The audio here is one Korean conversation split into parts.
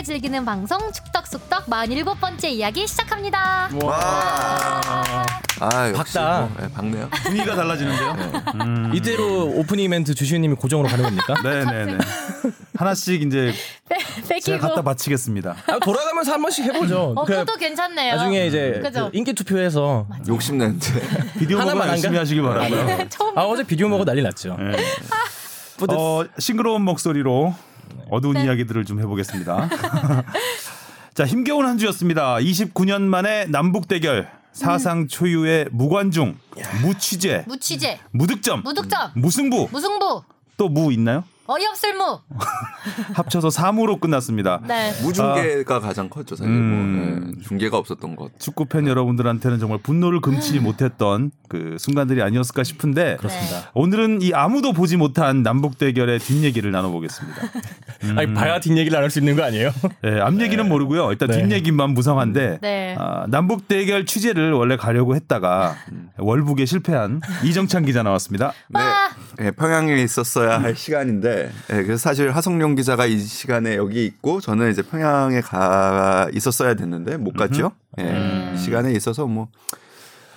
함께 즐기는 방송 축덕숙덕 47번째 이야기 시작합니다. 아, 역시 박다. 뭐, 네, 박네요. 분위기가 달라지는데요. 음. 이대로 오프닝 멘트 주시우님이 고정으로 가는 겁니까? 네네네. 하나씩 이제. 제가 갖다 바치겠습니다. 아, 돌아가면서 한 번씩 해보죠. 어, 그 그것도 괜찮네요. 나중에 이제? 그 인기 투표해서 욕심내는데. 비디오 안 열심히 가? 하시기 바라고요. 처음 아 어제 비디오 먹고 난리 났죠. 네. 어, 싱그러운 목소리로 어두운 이야기들을 좀 해보겠습니다. 자, 힘겨운 한 주였습니다. 29년 만에 남북 대결, 사상 초유의 무관중, 무취재, 무취재, 무득점, 무득점, 무승부, 무승부, 또 무 있나요? 어이없을 무. 합쳐서 3으로 끝났습니다. 네. 무중계가 가장 컸죠, 사실. 음. 뭐, 네. 중계가 없었던 것. 축구 팬 여러분들한테는 정말 분노를 금치 못했던 그 순간들이 아니었을까 싶은데 그렇습니다. 오늘은 이 아무도 보지 못한 남북 대결의 뒷 얘기를 나눠보겠습니다. 아니 봐야 뒷 얘기를 안할수 있는 거 아니에요? 네, 앞 얘기는 모르고요. 일단 네. 뒷얘기만 무성한데 네. 아, 남북 대결 취재를 원래 가려고 했다가 월북에 실패한 이정찬 기자 나왔습니다. 네. 와. 네, 평양에 있었어야 할 시간인데, 네, 그래서 사실 하성룡 기자가 이 시간에 여기 있고, 저는 이제 평양에 가 있었어야 됐는데, 못 갔죠. 예, 시간에 있어서 뭐,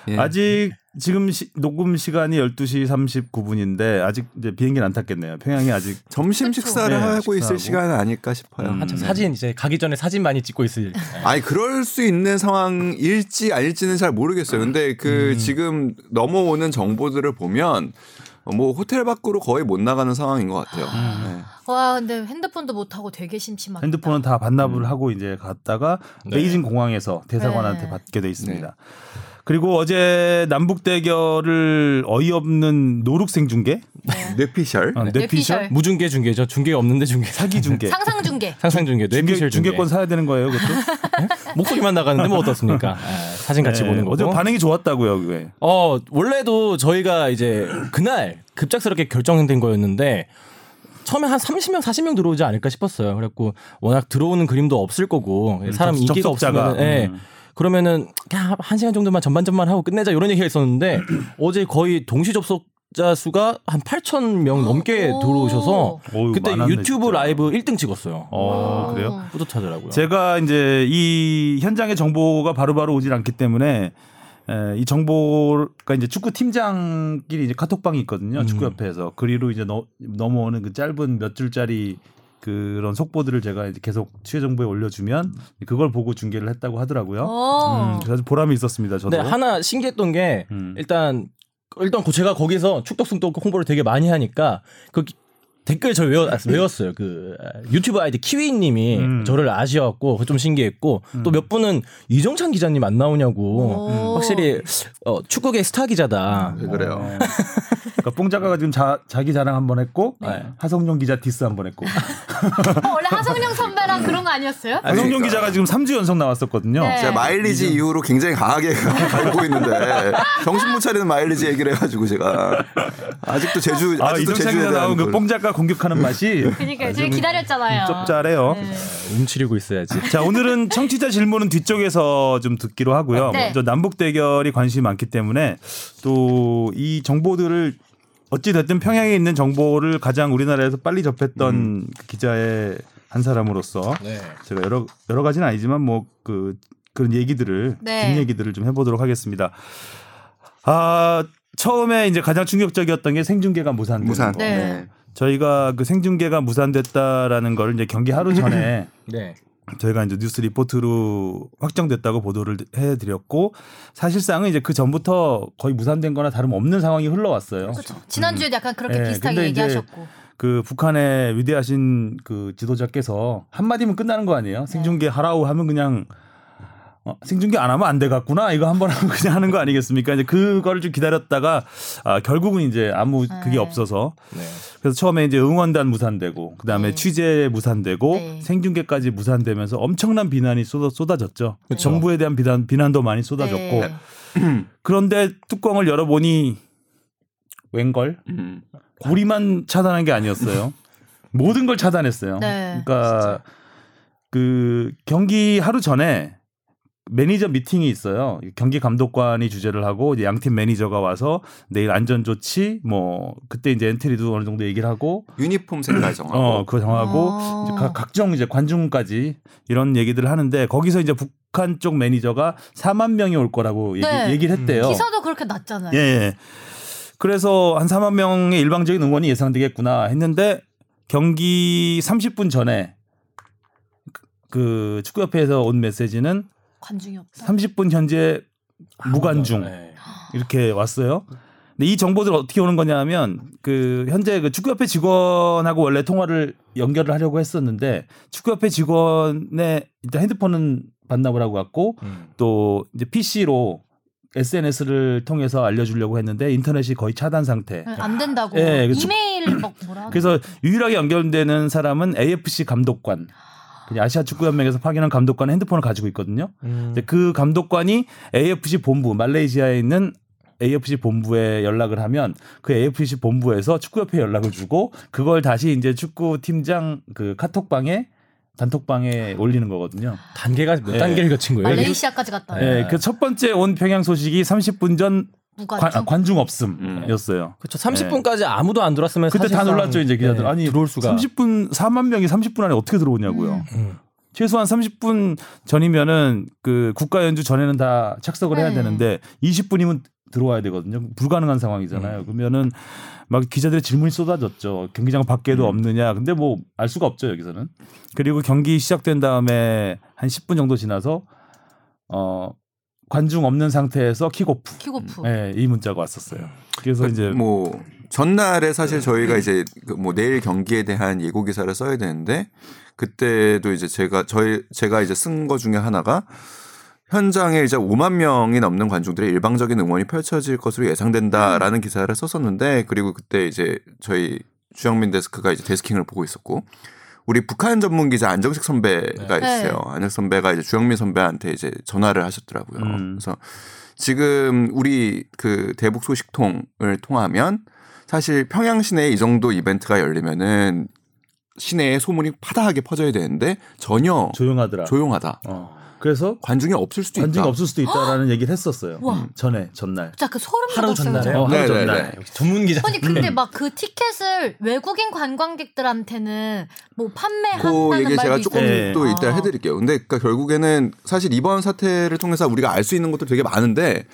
예. 아직 지금 시- 녹음 시간이 12시 39분인데 아직 이제 비행기는 안 탔겠네요. 평양이 아직 점심. 식사를 네, 하고 있을 식사하고. 시간은 아닐까 싶어요. 음. 한참 네. 사진 이제 가기 전에 사진 많이 찍고 있을. 아니 그럴 수 있는 상황일지 아닐지는 잘 모르겠어요. 근데 그 지금 넘어오는 정보들을 보면 뭐 호텔 밖으로 거의 못 나가는 상황인 것 같아요. 네. 와, 근데 핸드폰도 못 하고 되게 심심하다. 핸드폰은 다 반납을 하고 이제 갔다가 네. 베이징 공항에서 대사관한테 네. 받게 돼 있습니다. 그리고 어제 남북 대결을 어이없는 노룩 생 중계, 뇌피셜. 어, 뇌피셜. 무중계 중계죠. 중계 없는데 중계. 사기 중계. 상상 중계. 상상 중계. 중계 뇌피셜 중계. 중계권 사야 되는 거예요, 그것도. 목소리만 나가는데 뭐 어떻습니까? 아, 사진 같이 네, 보는 거고. 어제 반응이 좋았다고요, 그게. 어, 원래도 저희가 이제 그날 급작스럽게 결정된 거였는데 처음에 한 30명, 40명 들어오지 않을까 싶었어요. 그래갖고 워낙 들어오는 그림도 없을 거고 사람 접- 인기가. 없으면 예. 음. 그러면은 그냥 한 시간 정도만 전반전만 하고 끝내자 이런 얘기가 있었는데 어제 거의 동시 접속 자 수가 한 8천 명 넘게 오. 들어오셔서 어휴, 그때 많았네, 유튜브 진짜. 라이브 1등 찍었어요. 어, 그래요? 뿌듯하더라고요. 제가 이제 이 현장의 정보가 바로바로 오질 않기 때문에 에, 이 정보가 이제 축구 팀장끼리 이제 카톡방이 있거든요. 음. 축구 협회에서 그리로 이제 넘- 넘어오는 그 짧은 몇 줄짜리 그런 속보들을 제가 이제 계속 취재 정보에 올려주면 그걸 보고 중계를 했다고 하더라고요. 어. 음, 그래서 보람이 있었습니다. 저도. 근데 하나 신기했던 게 음. 일단 일단 그 제가 거기서 축덕숙덕 홍보를 되게 많이 하니까 그 기- 댓글 저 외워, 외웠어요. 그 아, 유튜브 아이디 키위님이 음. 저를 아시었고 그거 좀 신기했고 또 몇 분은 이정찬 기자님 안 나오냐고 오. 확실히 어, 축구계 스타 기자다. 왜 그래요? 어. 그러니까 뽕 작가가 지금 자, 자기 자랑 한 번 했고 네. 하성룡 기자 디스 한 번 했고 어, 원래 하성룡 선배랑 그런 거 아니었어요? 하성룡 그러니까. 기자가 지금 3주 연속 나왔었거든요. 네. 제가 마일리지 이후로 굉장히 강하게 갈고 있는데 정신 못 차리는 마일리지 얘기를 해가지고 제가 아직도 제주 아, 아직도 제주에 나온 걸- 그뽕 작가 공격하는 맛이 그러니까 저희 기다렸잖아요. 쩝잘해요. 네. 움츠리고 있어야지. 자 오늘은 청취자 질문은 뒤쪽에서 좀 듣기로 하고요. 네. 먼저 남북 대결이 관심이 많기 때문에 또 이 정보들을 어찌 됐든 평양에 있는 정보를 가장 우리나라에서 빨리 접했던 그 기자의 한 사람으로서 네. 제가 여러 여러 가지는 아니지만 뭐 그 그런 얘기들을 네. 뒷 얘기들을 좀 해보도록 하겠습니다. 아 처음에 이제 가장 충격적이었던 게 생중계가 무산된 무산. 거. 네. 네. 저희가 그 생중계가 무산됐다라는 걸 이제 경기 하루 전에 네. 저희가 이제 뉴스 리포트로 확정됐다고 보도를 해드렸고 사실상은 이제 그 전부터 거의 무산된 거나 다름없는 상황이 흘러왔어요. 그렇죠. 지난주에도 약간 그렇게 네, 비슷하게 얘기하셨고. 그 북한의 위대하신 그 지도자께서 한마디면 끝나는 거 아니에요? 생중계 하라고 하면 그냥 어, 생중계 안 하면 안 돼갔구나 이거 한번 하면 그냥 하는 거 아니겠습니까? 이제 그거를 좀 기다렸다가 아, 결국은 이제 아무 그게 네. 없어서 네. 그래서 처음에 이제 응원단 무산되고 그다음에 네. 취재 무산되고 네. 생중계까지 무산되면서 엄청난 비난이 쏟아, 쏟아졌죠. 그쵸. 정부에 대한 비난 비난도 많이 쏟아졌고 네. 그런데 뚜껑을 열어보니 웬걸 음. 우리만 차단한 게 아니었어요. 모든 걸 차단했어요. 네. 그러니까 그 경기 하루 전에 매니저 미팅이 있어요. 경기 감독관이 주재를 하고 이제 양팀 매니저가 와서 내일 안전 조치 뭐 그때 이제 엔트리도 어느 정도 얘기를 하고 유니폼 색깔 정하고 어 그거 정하고 어. 이제 각, 각종 이제 관중까지 이런 얘기들을 하는데 거기서 이제 북한 쪽 매니저가 4만 명이 올 거라고 얘기, 네. 얘기 를 했대요. 기사도 그렇게 났잖아요. 예, 예. 그래서 한 4만 명의 일방적인 응원이 예상되겠구나 했는데 경기 30분 전에 그- 그 축구협회에서 온 메시지는 관중이 없다. 30분 현재 무관중 네. 이렇게 왔어요. 근데 이 정보들 어떻게 오는 거냐면 그 현재 그 축구협회 직원하고 원래 통화를 연결을 하려고 했었는데 축구협회 직원의 일단 핸드폰은 반납을 하고 갔고 음. 또 이제 PC로 SNS를 통해서 알려주려고 했는데 인터넷이 거의 차단 상태. 네, 안 된다고. 예, 그 이메일 막 뭐라. 그래서 유일하게 연결되는 사람은 AFC 감독관. 아시아 축구 연맹에서 파견한 감독관 핸드폰을 가지고 있거든요. 음. 그 감독관이 AFC 본부 말레이시아에 있는 AFC 본부에 연락을 하면 그 AFC 본부에서 축구협회에 연락을 주고 그걸 다시 이제 축구 팀장 그 카톡방에 단톡방에 올리는 거거든요. 단계가 몇 예. 단계를 거친 거예요? 말레이시아까지 갔다. 네. 예, 그첫 번째 온 평양 소식이 30분 전 무관중. 관, 아, 관중 없음이었어요. 그렇죠. 30분까지 아무도 안 들어왔으면 그때 다 놀랐죠 이제 기자들. 네, 아니 들어올 수가 30분 4만 명이 30분 안에 어떻게 들어오냐고요. 음. 최소한 30분 전이면은 그 국가 연주 전에는 다 착석을 해야 네. 되는데 20분이면 들어와야 되거든요. 불가능한 상황이잖아요. 음. 그러면은 막 기자들의 질문이 쏟아졌죠. 경기장 밖에도 음. 없느냐. 근데 뭐 알 수가 없죠 여기서는. 그리고 경기 시작된 다음에 한 10분 정도 지나서 어 관중 없는 상태에서 킥오프. 킥오프. 네, 이 문자가 왔었어요. 그래서 이제 뭐 전날에 사실 저희가 이제 그뭐 내일 경기에 대한 예고 기사를 써야 되는데 그때도 이제 제가 저희 제가 이제 쓴 거 중에 하나가 현장에 이제 5만 명이 넘는 관중들의 일방적인 응원이 펼쳐질 것으로 예상된다라는 기사를 썼었는데 그리고 그때 이제 저희 주영민 데스크가 이제 데스킹을 보고 있었고 우리 북한 전문 기자 안정식 선배가 네. 있어요. 안정식 선배가 이제 주영민 선배한테 이제 전화를 하셨더라고요. 음. 그래서 지금 우리 그 대북 소식통을 통하면 사실 평양 시내에 이 정도 이벤트가 열리면은 시내에 소문이 파다하게 퍼져야 되는데 전혀 조용하더라. 조용하다. 어. 그래서 관중이 없을 수도 관중이 있다. 없을 수도 있다라는 얘기를 했었어요. 와. 전에 전날. 진짜 그 소름 하루 돋았어요. 전날에 어, 하루 네, 전날. 네, 네. 역시 전문 기자. 아니 근데 막 그 티켓을 외국인 관광객들한테는 뭐그 판매한다는 얘기 제가 조금 있어요. 네. 또 이따 아. 해드릴게요. 근데 그러니까 결국에는 사실 이번 사태를 통해서 우리가 알 수 있는 것도 되게 많은데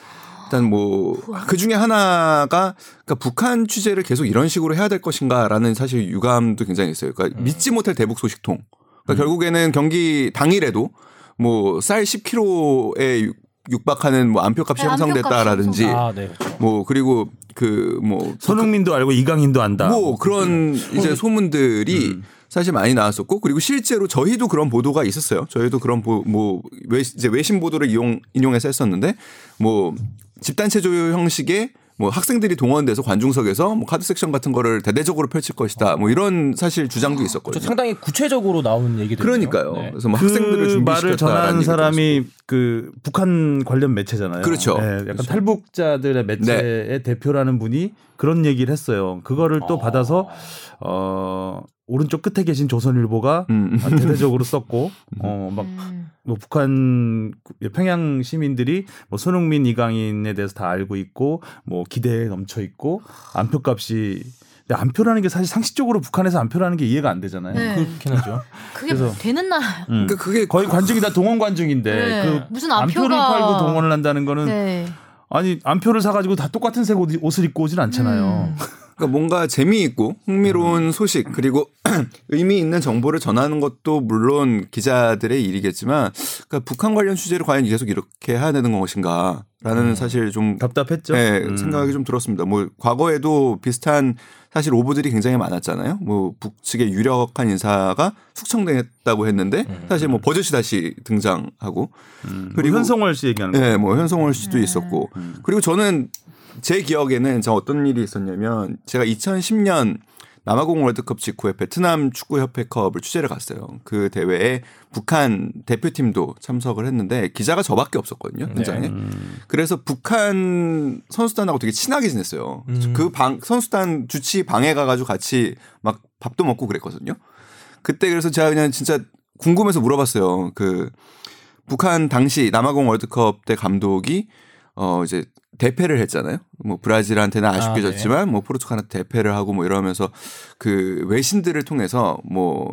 일단 뭐 그 중에 하나가 그러니까 북한 취재를 계속 이런 식으로 해야 될 것인가라는 사실 유감도 굉장히 있어요. 그러니까 믿지 못할 대북 소식통. 그러니까 결국에는 경기 당일에도 뭐 쌀 10kg에 육박하는 뭐 안표값이 네, 형성됐다라든지 아, 네. 그렇죠. 뭐 그리고 그 뭐 손흥민도 알고 이강인도 안다. 뭐 그런 이제 소문들이 사실 많이 나왔었고 그리고 실제로 저희도 그런 보도가 있었어요. 저희도 그런 보, 뭐 외, 이제 외신 보도를 이용 인용해서 했었는데 뭐 집단 체조 형식의 뭐 학생들이 동원돼서 관중석에서 뭐 카드 섹션 같은 거를 대대적으로 펼칠 것이다. 뭐 이런 사실 주장도 그렇죠. 있었거든요. 상당히 구체적으로 나온 얘기들. 그러니까요. 네. 그래서 뭐 그 학생들을 준비시켰다라는 전한 사람이 그 북한 관련 매체잖아요. 그렇죠. 예, 약간 그렇죠. 탈북자들의 매체의 대표라는 분이 그런 얘기를 했어요. 그거를 또 어. 받아서 어 오른쪽 끝에 계신 조선일보가 음. 아, 대대적으로 썼고 어막 음. 뭐 북한 평양 시민들이 뭐 손흥민 이강인에 대해서 다 알고 있고 뭐 기대에 넘쳐 있고 안표값이 근데 안표라는 게 사실 상식적으로 북한에서 안표라는 게 이해가 안 되잖아요. 네. 그렇긴 하죠. 그게 그래서- 되는 나라요. 음. 그러니까 그게 거의 관중이 다 동원 관중인데 네. 그 무슨 안표를 안표가- 팔고 동원을 한다는 거는 네. 아니 안표를 사가지고 다 똑같은 색 옷, 옷을 입고 오진 않잖아요. 음. 그러니까 뭔가 재미있고 흥미로운 소식 그리고 의미 있는 정보를 전하는 것도 물론 기자들의 일이겠지만 그러니까 북한 관련 취재를 과연 계속 이렇게 해야 되는 것인가라는 사실 좀 답답했죠. 네, 음. 생각이 좀 들었습니다. 뭐 과거에도 비슷한 사실 오보들이 굉장히 많았잖아요. 뭐 북측의 유력한 인사가 숙청됐다고 했는데 사실 뭐 버젓이 다시 등장하고 음. 그리고- 현성월 씨 얘기하는 거. 네, 뭐 현성월 씨도 네. 있었고 그리고 저는 제 기억에는 저 어떤 일이 있었냐면 제가 2010년 남아공 월드컵 직후에 베트남 축구협회컵을 취재를 갔어요. 그 대회에 북한 대표팀도 참석을 했는데 기자가 저밖에 없었거든요. 현장에. 음. 그래서 북한 선수단하고 되게 친하게 지냈어요. 음. 그방 선수단 주치 방에 가가지고 같이 막 밥도 먹고 그랬거든요. 그때 그래서 제가 그냥 진짜 궁금해서 물어봤어요. 그 북한 당시 남아공 월드컵 때 감독이 어 이제 대패를 했잖아요. 뭐 브라질한테는 아쉽게 아, 네. 졌지만 뭐 포르투갈한테 대패를 하고 뭐 이러면서 그 외신들을 통해서 뭐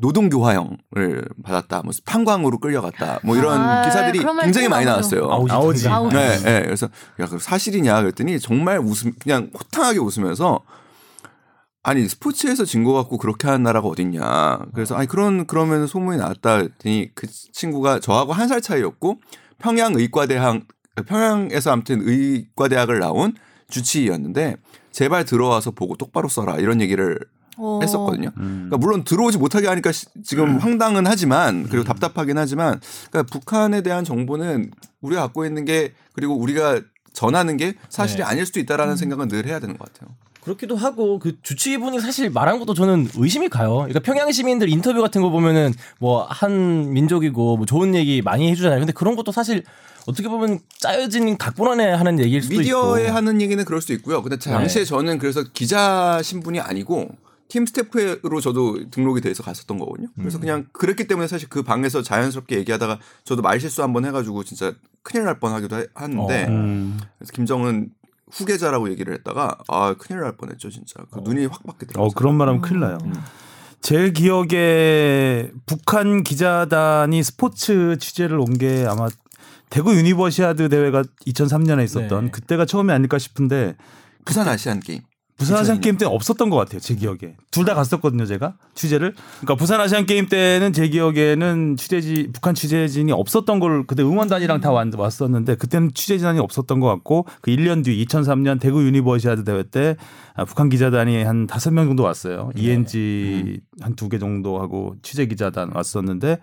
노동 교화형을 받았다. 뭐 판광으로 끌려갔다. 뭐 이런 아, 기사들이 굉장히 많이. 나왔어요. 아우지. 아우지. 아우지. 네, 네. 그래서 야, 그 사실이냐 그랬더니 정말 웃음 그냥 호탕하게 웃으면서 아니 스포츠에서 진 거 갖고 그렇게 하는 나라가 어딨냐. 그래서 아니 그런 그러면 소문이 나왔다 했더니 그 친구가 저하고 한 살 차이였고 평양 의과대학 평양에서 아무튼 의과대학을 나온 주치의였는데 제발 들어와서 보고 똑바로 써라 이런 얘기를 어. 했었거든요. 음. 그러니까 물론 들어오지 못하게 하니까 시- 지금 황당은 하지만 그리고 답답하긴 하지만 그러니까 북한에 대한 정보는 우리가 갖고 있는 게 그리고 우리가 전하는 게 사실이 네. 아닐 수도 있다라는 생각은 늘 해야 되는 것 같아요. 그렇기도 하고 그 주치의분이 사실 말한 것도 저는 의심이 가요. 그러니까 평양 시민들 인터뷰 같은 거 보면은 뭐 한 민족이고 뭐 좋은 얘기 많이 해주잖아요. 근데 그런 것도 사실 어떻게 보면 짜여진 각본 안에 하는 얘기일 수도 미디어에 있고. 하는 얘기는 그럴 수도 있고요. 근데 당시에 저는 그래서 기자 신분이 아니고 팀 스태프로 저도 등록이 돼서 갔었던 거거든요. 그래서 그냥 그랬기 때문에 사실 그 방에서 자연스럽게 얘기하다가 저도 말 실수 한번 해가지고 진짜 큰일 날 뻔하기도 해- 하는데 어. 음. 그래서 김정은 후계자라고 얘기를 했다가 아 큰일 날 뻔했죠 진짜. 그 눈이 확 바뀌더라고요. 어 그런 말하면 큰일 나요. 제 기억에 북한 기자단이 스포츠 취재를 온 게 아마 대구 유니버시아드 대회가 2003년에 있었던 네. 그때가 처음이 아닐까 싶은데 부산 아시안 게임. 부산 아시안 2002년. 게임 때는 없었던 것 같아요. 제 기억에 둘 다 갔었거든요. 제가 취재를. 그러니까 부산 아시안 게임 때는 제 기억에는 취재지 북한 취재진이 없었던 걸 그때 응원단이랑 다 왔- 왔었는데 그때는 취재진이 없었던 것 같고 그 1년 뒤 2003년 대구 유니버시아드 대회 때 아, 북한 기자단이 한 다섯 명 정도 왔어요. ENG 한두 개 정도 하고 취재 기자단 왔었는데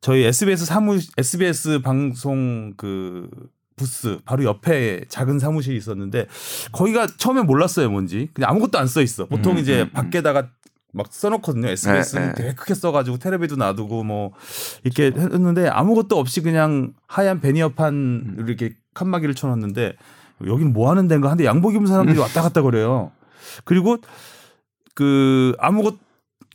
저희 SBS 사무 SBS 방송 그 부스 바로 옆에 작은 사무실이 있었는데 거기가 처음에 몰랐어요 뭔지 그냥 아무것도 안 써 있어 보통 음, 이제 음, 음. 밖에다가 막 써놓거든요 SBS는 네, 네. 되게 크게 써가지고 텔레비도 놔두고 뭐 이렇게 했는데 아무것도 없이 그냥 하얀 베니어판 이렇게 칸막이를 쳐놨는데 여기는 뭐 하는 데인가 한데 양복 입은 사람들이 왔다 갔다 그래요 그리고 그 아무것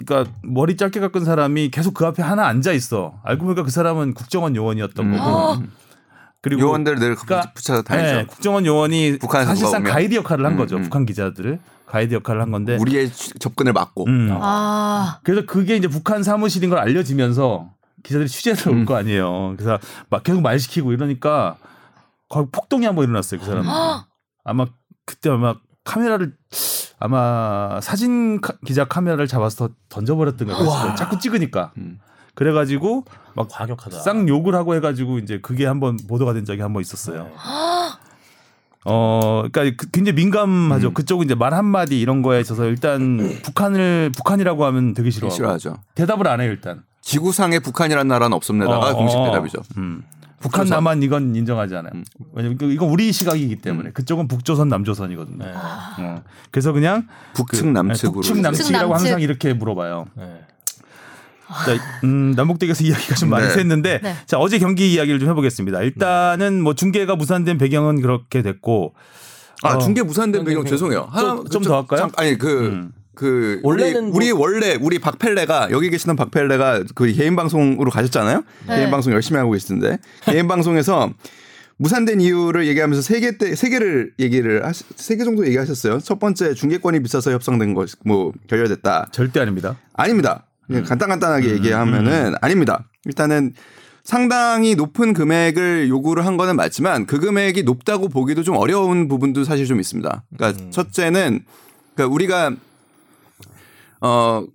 그러니까 머리 짧게 깎은 사람이 계속 그 앞에 하나 앉아 있어. 알고 보니까 그 사람은 국정원 요원이었던 음. 거고. 그리고 요원들 늘 그러니까- 붙여 다니죠. 네, 국정원 요원이 사실상. 가이드 역할을 한 음, 거죠. 음. 북한 기자들을 가이드 역할을 한 건데. 우리의 취- 접근을 막고. 음. 아. 그래서 그게 이제 북한 사무실인 걸 알려지면서 기자들이 취재를 올 음. 거 아니에요. 그래서 막 계속 말 시키고 이러니까 거기 폭동이 한 번 일어났어요. 그 사람. 아마 그때 아마 카메라를 아마 사진 카- 기자 카메라를 잡아서 던져버렸던 거예요. 자꾸 찍으니까. 음. 그래가지고 막 과격하다. 쌍 욕을 하고 해가지고 이제 그게 한번 보도가 된 적이 한 번 있었어요. 네. 어, 그러니까 그- 굉장히 민감하죠. 음. 그쪽은 이제 말 한마디 이런 거에 있어서 일단 북한을 북한이라고 하면 되게 싫어하고 싫어하죠. 대답을 안 해요 일단. 지구상에 북한이라는 나라는 없음에다가 어, 공식 어. 대답이죠. 음. 북한 그래서- 남한 이건 인정하지 않아요. 음. 왜냐면 그- 이건 우리 시각이기 때문에 그쪽은 북조선 남조선이거든요. 네. 어. 그래서 그냥 북측 그- 남측으로. 북측. 남측이라고 남측. 항상 이렇게 물어봐요. 네. 자, 음, 남북대에서 이야기가 좀 많이 네. 샜는데 네. 자 어제 경기 이야기를 좀 해보겠습니다. 일단은 뭐 중계가 무산된 배경은 그렇게 됐고 아 어. 중계 무산된 배경 좀- 죄송해요. 하나 좀- 좀더 할까요? 잠- 아니 그. 음. 그 원래는 우리, 우리 뭐- 원래 우리 박펠레가 여기 계시는 박펠레가 그 개인 방송으로 가셨잖아요. 네. 개인 방송 열심히 하고 계시던데 개인 방송에서 무산된 이유를 얘기하면서 세 개 때 세 개를 얘기를 세 개 정도 얘기하셨어요. 첫 번째 중계권이 비싸서 협상된 것 뭐 결렬됐다. 절대 아닙니다. 아닙니다. 그냥 간단간단하게 얘기하면은 아닙니다. 일단은 상당히 높은 금액을 요구를 한 거는 맞지만 그 금액이 높다고 보기도 좀 어려운 부분도 사실 좀 있습니다. 그러니까 첫째는 그러니까 우리가 어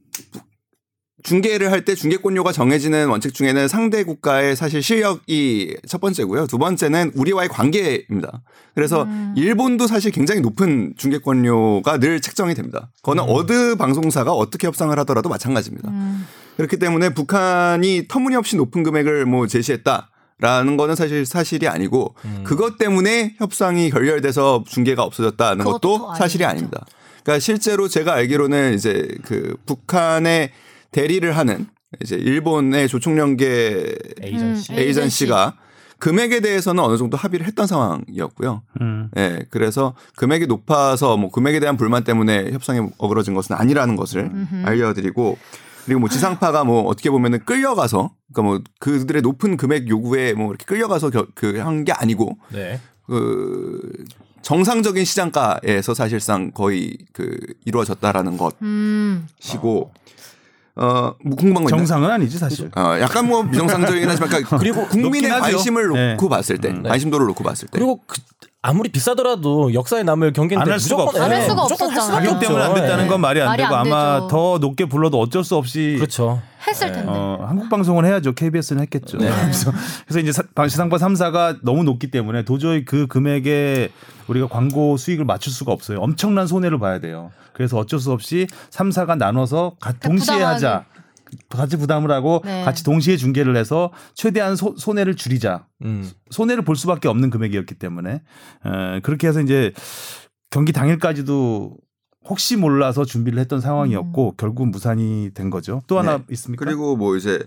중계를 할 때 중계권료가 정해지는 원칙 중에는 상대 국가의 사실 실력이 첫 번째고요. 두 번째는 우리와의 관계입니다. 그래서 일본도 사실 굉장히 높은 중계권료가 늘 책정이 됩니다. 그거는 어느 방송사가 어떻게 협상을 하더라도 마찬가지입니다. 음. 그렇기 때문에 북한이 터무니없이 높은 금액을 뭐 제시했다. 라는 거는 사실 사실이 아니고 그것 때문에 협상이 결렬돼서 중계가 없어졌다는 것도 사실이. 아닙니다. 그러니까 실제로 제가 알기로는 이제 그 북한의 대리를 하는 이제 일본의 조총련계 에이전시. 음. 에이전시가 금액에 대해서는 어느 정도 합의를 했던 상황이었고요. 음. 예, 그래서 금액이 높아서 뭐 금액에 대한 불만 때문에 협상이 어그러진 것은 아니라는 것을 음흠. 알려드리고 그리고 뭐 지상파가 뭐 어떻게 보면은 끌려가서 그러니까 뭐 그들의 높은 금액 요구에 뭐 이렇게 끌려가서 그 한 게 아니고 네. 그 정상적인 시장가에서 사실상 거의 그 이루어졌다라는 음. 것이고 어뭐 궁금한 거 있나요? 정상은 아니지 사실. 어, 약간 뭐 비정상적이긴 하지만 그러니까 그리고 국민의 높긴 하죠. 관심을 놓고 네. 봤을 때 네. 관심도를 놓고 봤을 때 그리고 그 아무리 비싸더라도 역사에 남을 경기인데 안할 수가 없어요. 안할 예, 수가 없었잖아요. 가격 때문에 안. 됐다는 예. 건 말이 안 말이 되고 안 아마 되죠. 더 높게 불러도 어쩔 수 없이 그렇죠. 했을 텐데. 어, 한국 방송은 해야죠. KBS는 했겠죠. 네. 그래서, 그래서 이제 사- 방시상파 3사가 너무 높기 때문에 도저히 그 금액에 우리가 광고 수익을 맞출 수가 없어요. 엄청난 손해를 봐야 돼요. 그래서 어쩔 수 없이 3사가 나눠서 가- 동시에. 하자. 같이 부담을 하고 네. 같이 동시에 중계를 해서 최대한 소, 손해를 줄이자. 음. 손해를 볼 수밖에 없는 금액이었기 때문에 에, 그렇게 해서 이제 경기 당일까지도 혹시 몰라서 준비를 했던 상황이었고 결국 무산이 된 거죠. 또 하나 네. 있습니까? 그리고 뭐 이제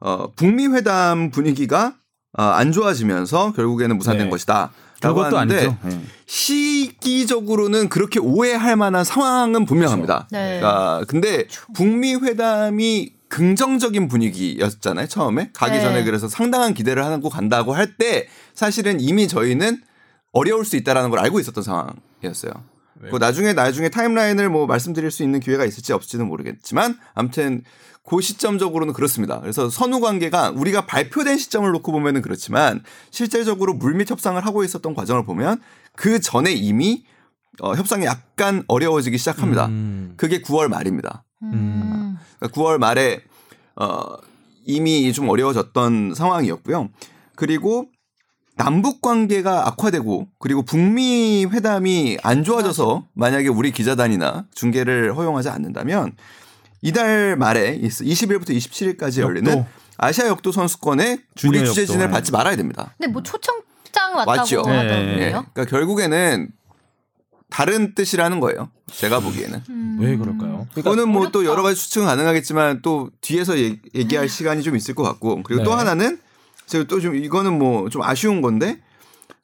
어 북미 회담 분위기가 어, 안 좋아지면서 결국에는 무산된 네. 것이다. 라고 그것도 하는데 아니죠. 예. 시기적으로는 그렇게 오해할 만한 상황은 분명합니다. 네. 그러니까 근데 북미 회담이 긍정적인 분위기였잖아요. 처음에 가기 네. 전에 그래서 상당한 기대를 하고 간다고 할 때 사실은 이미 저희는 어려울 수 있다라는 걸 알고 있었던 상황이었어요. 그 나중에 나중에 타임라인을 뭐 말씀드릴 수 있는 기회가 있을지 없을지는 모르겠지만 아무튼 그 시점적으로는 그렇습니다. 그래서 선후 관계가 우리가 발표된 시점을 놓고 보면은 그렇지만 실제적으로 물밑 협상을 하고 있었던 과정을 보면 그 전에 이미 어, 협상이 약간 어려워지기 시작합니다. 음. 그게 9월 말입니다. 음. 그러니까 9월 말에 어, 이미 좀 어려워졌던 상황이었고요. 그리고 남북 관계가 악화되고 그리고 북미 회담이 안 좋아져서 만약에 우리 기자단이나 중계를 허용하지 않는다면 이달 말에 20일부터 27일까지 열리는 역도. 아시아 역도 선수권에 우리 취재진을 역도. 받지 말아야 됩니다. 근데 뭐 초청 장 왔다고 왔죠. 하더라고요. 네. 예. 그러니까 결국에는 다른 뜻이라는 거예요. 제가 보기에는. 음. 왜 그럴까요? 그거는 뭐또 어렵다. 여러 가지 추측은 가능하겠지만 또 뒤에서 얘- 얘기할 시간이 좀 있을 것 같고 그리고 또 네. 하나는 제가 또 좀 이거는 뭐 좀 아쉬운 건데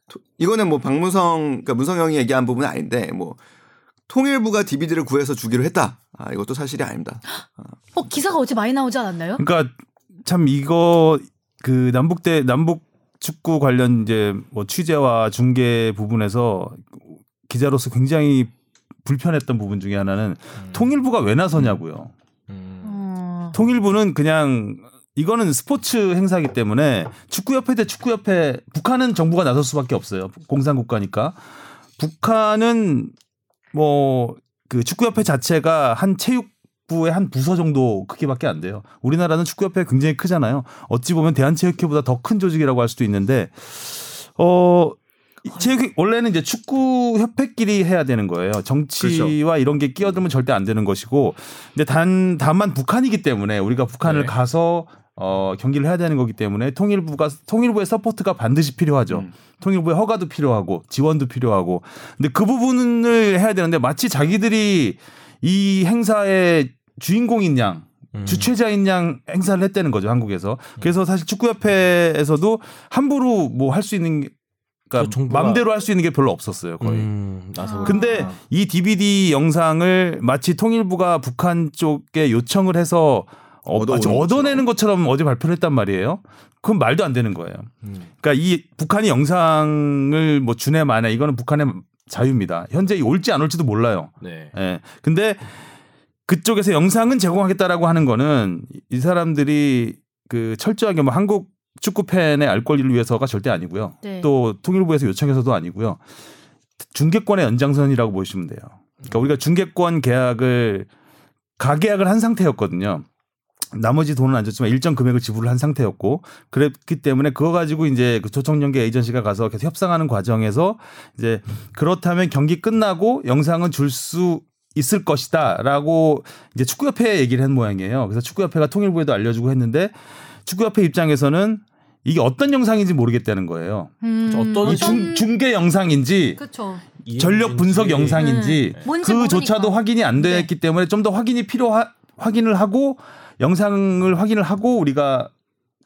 토- 이거는 뭐 박문성 그러니까 문성 형이 얘기한 부분은 아닌데 뭐 통일부가 DVD를 구해서 주기로 했다. 아 이것도 사실이 아닙니다. 어 기사가 어제 많이 나오지 않았나요? 그러니까 참 이거 그 남북대 남북 축구 관련 이제 뭐 취재와 중계 부분에서 기자로서 굉장히 불편했던 부분 중에 하나는 통일부가 왜 나서냐고요. 음. 어. 통일부는 그냥 이거는 스포츠 행사기 때문에 축구협회 대 축구협회 북한은 정부가 나설 수밖에 없어요. 공산국가니까. 북한은 뭐 그 축구협회 자체가 한 체육 부의 한 부서 정도 크기밖에 안 돼요. 우리나라는 축구협회 가 굉장히 크잖아요. 어찌 보면 대한체육회보다 더 큰 조직이라고 할 수도 있는데 어 체육 원래는 이제 축구 협회끼리 해야 되는 거예요. 정치와 이런 게 끼어들면 절대 안 되는 것이고, 근데 단 다만 북한이기 때문에 우리가 북한을 네. 가서 어 경기를 해야 되는 거기 때문에 통일부가 통일부의 서포트가 반드시 필요하죠. 음. 통일부의 허가도 필요하고 지원도 필요하고, 근데 그 부분을 해야 되는데 마치 자기들이 이 행사의 주인공인 양 음. 주최자인 양 행사를 했다는 거죠 한국에서. 그래서 사실 축구협회에서도 함부로 뭐 할 수 있는 게- 그러니까 그 정부가- 마음대로 할 수 있는 게 별로 없었어요 거의. 음, 나서 근데 이 DVD 영상을 마치 통일부가 북한 쪽에 요청을 해서 어, 마치 얻어내는 것처럼 어제 발표를 했단 말이에요. 그건 말도 안 되는 거예요. 음. 그러니까 이 북한이 영상을 뭐 주네 마네 이거는 북한의 자유입니다. 현재 올지 안 올지도 몰라요. 네. 예. 근데 그쪽에서 영상은 제공하겠다라고 하는 거는 이 사람들이 그 철저하게 뭐 한국 축구 팬의 알 권리를 위해서가 절대 아니고요. 네. 또 통일부에서 요청해서도 아니고요. 중계권의 연장선이라고 보시면 돼요. 그러니까 우리가 중계권 계약을 가계약을 한 상태였거든요. 나머지 돈은 안 줬지만 일정 금액을 지불을 한 상태였고 그랬기 때문에 그거 가지고 이제 그 조청연계 에이전시가 가서 계속 협상하는 과정에서 이제 그렇다면 경기 끝나고 영상은 줄 수 있을 것이다라고 이제 축구협회 얘기를 한 모양이에요. 그래서 축구협회가 통일부에도 알려주고 했는데 축구협회 입장에서는 이게 어떤 영상인지 모르겠다는 거예요. 음. 어떤 이 중, 중계 영상인지 그렇죠. 전력 분석 영상인지 음. 뭔지 그조차도 모르니까. 확인이 안 됐기 때문에 좀 더 확인이 필요 확인을 하고 영상을 확인을 하고 우리가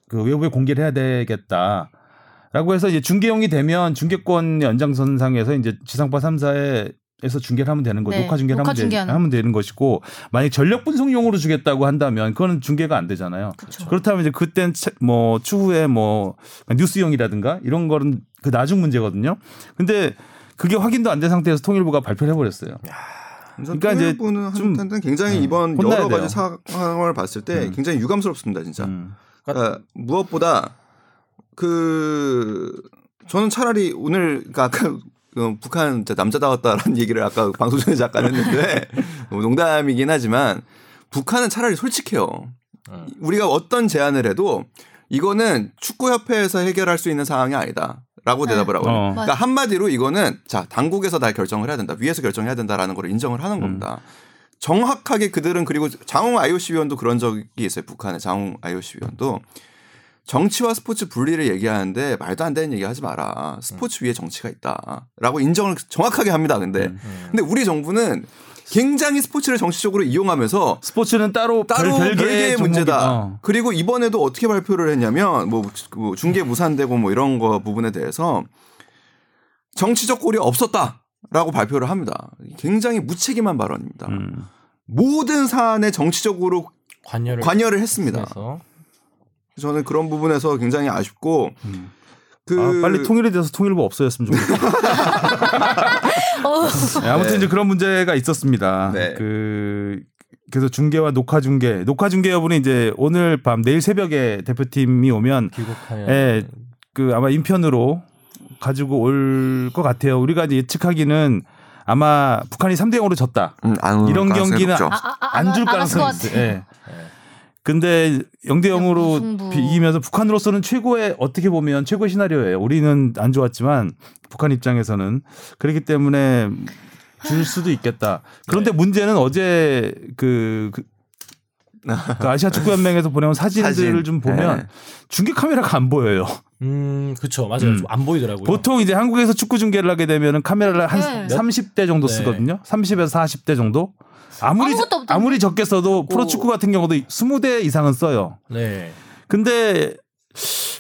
그 외부에 공개를 해야 되겠다 라고 해서 이제 중계용이 되면 중계권 연장선상에서 이제 지상파 3사의 에서 중계를 하면 되는 거, 네, 녹화 중계를 녹화 하면, 되, 중계하는. 하면 되는 것이고 만약 전력 분석용으로 주겠다고 한다면 그거는 중계가 안 되잖아요. 그쵸. 그렇다면 이제 그땐 차- 뭐 추후에 뭐 뉴스용이라든가 이런 거는 그 나중 문제거든요. 근데 그게 확인도 안 된 상태에서 통일부가 발표를 해버렸어요. 그러니까 이제 통일부는 좀, 한테는 굉장히 음, 이번 여러 가지 돼요. 상황을 봤을 때 음. 굉장히 유감스럽습니다, 진짜. 음. 그러니까 무엇보다 그 저는 차라리 오늘 그러니까 아까 어, 북한 남자다웠다라는 얘기를 아까 방송 전에 잠깐 했는데 뭐 농담이긴 하지만 북한은 차라리 솔직해요. 음. 우리가 어떤 제안을 해도 이거는 축구협회에서 해결할 수 있는 상황이 아니다 라고 네. 대답을 하거든요. 어. 그러니까 한마디로 이거는 자 당국에서 다 결정을 해야 된다, 위에서 결정해야 된다라는 걸 인정을 하는 겁니다. 정확하게 그들은 그리고 장홍 IOC 위원도 그런 적이 있어요. 북한의 장홍 IOC 위원도 정치와 스포츠 분리를 얘기하는데 말도 안 되는 얘기 하지 마라. 스포츠 위에 정치가 있다 라고 인정을 정확하게 합니다. 근데 음. 근데 우리 정부는 굉장히 스포츠를 정치적으로 이용하면서 스포츠는 따로 따로 별- 종목이- 문제다. 어. 그리고 이번에도 어떻게 발표를 했냐면 뭐, 뭐 중계 무산되고 뭐 이런 거 부분에 대해서 정치적 골이 없었다라고 발표를 합니다. 굉장히 무책임한 발언입니다. 음. 모든 사안에 정치적으로 관여를 관여를 했습니다. 해서 저는 그런 부분에서 굉장히 아쉽고 음. 그 아, 빨리 통일이 돼서 통일부 없어졌으면 좋겠다. 어. 네, 아무튼 네. 이제 그런 문제가 있었습니다. 네. 그 그래서 중계와 녹화 중계, 녹화 중계 여부는 이제 오늘 밤 내일 새벽에 대표팀이 오면 귀국하면 예, 그 아마 인편으로 가지고 올 것 같아요. 우리가 이제 예측하기는 아마 북한이 3대 0으로 졌다. 음, 이런 경기는. 아, 아, 아, 안줄 가능성이. 있어요. 예. 근데 0대 0으로 무승부. 이기면서 북한으로서는 최고의 어떻게 보면 최고의 시나리오예요. 우리는 안 좋았지만 북한 입장에서는 그렇기 때문에 줄 수도 있겠다. 그런데 문제는 어제 그, 그, 그 아시아 축구 연맹에서 보내온 사진들을 사진. 좀 보면 네. 중계 카메라가 안 보여요. 음, 그렇죠. 맞아요. 음. 좀안 보이더라고요. 보통 이제 한국에서 축구 중계를 하게 되면은 카메라를 한 네. 30대 정도 네. 쓰거든요. 30에서 40대 정도. 아무리 아무것도 없던데. 아무리 적게 써도 프로 축구 같은 경우도 20대 이상은 써요. 네. 근데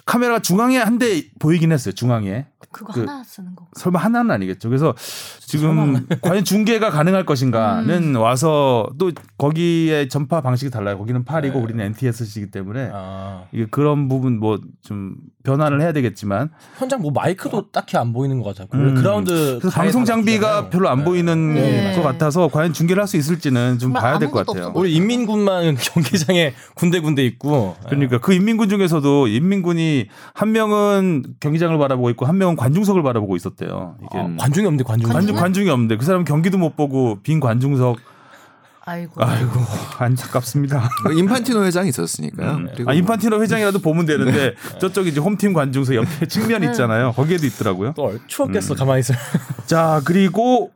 카메라가 중앙에 한 대 보이긴 했어요. 중앙에. 그거 그- 하나 쓰는 거. 설마 하나는 아니겠죠. 그래서 지금 과연 중계가 가능할 것인가는 와서 또 거기에 전파 방식이 달라요. 거기는 8이고 네. 우리는 NTSC이기 때문에 아, 이게 그런 부분 뭐 좀 변화를 해야 되겠지만 현장 뭐 마이크도 딱히 안 보이는 것 같아요. 음. 그라운드 방송 다 장비가. 별로 안 네. 보이는 네. 것 같아서 과연 중계를 할 수 있을지는 좀 봐야 될 것 같아요. 우리 인민군만 경기장에 군데군데 있고 그러니까 그 인민군 중에서도 인민군이 한 명은 경기장을 바라보고 있고 한 명은 관중석을 바라보고 있었대요. 이게 아, 관중이 없는데 관중이 관중 관중이 없는데 그 사람 경기도 못 보고 빈 관중석 아이고. 아이고 안타깝습니다. 그 인판티노 회장이 있었으니까요. 음. 그리고 아, 인판티노 회장이라도 보면 되는데 저쪽 이제 홈팀 관중석 옆에 측면 있잖아요. 거기에도 있더라고요. 또 추웠겠어 가만히 있어. 자 그리고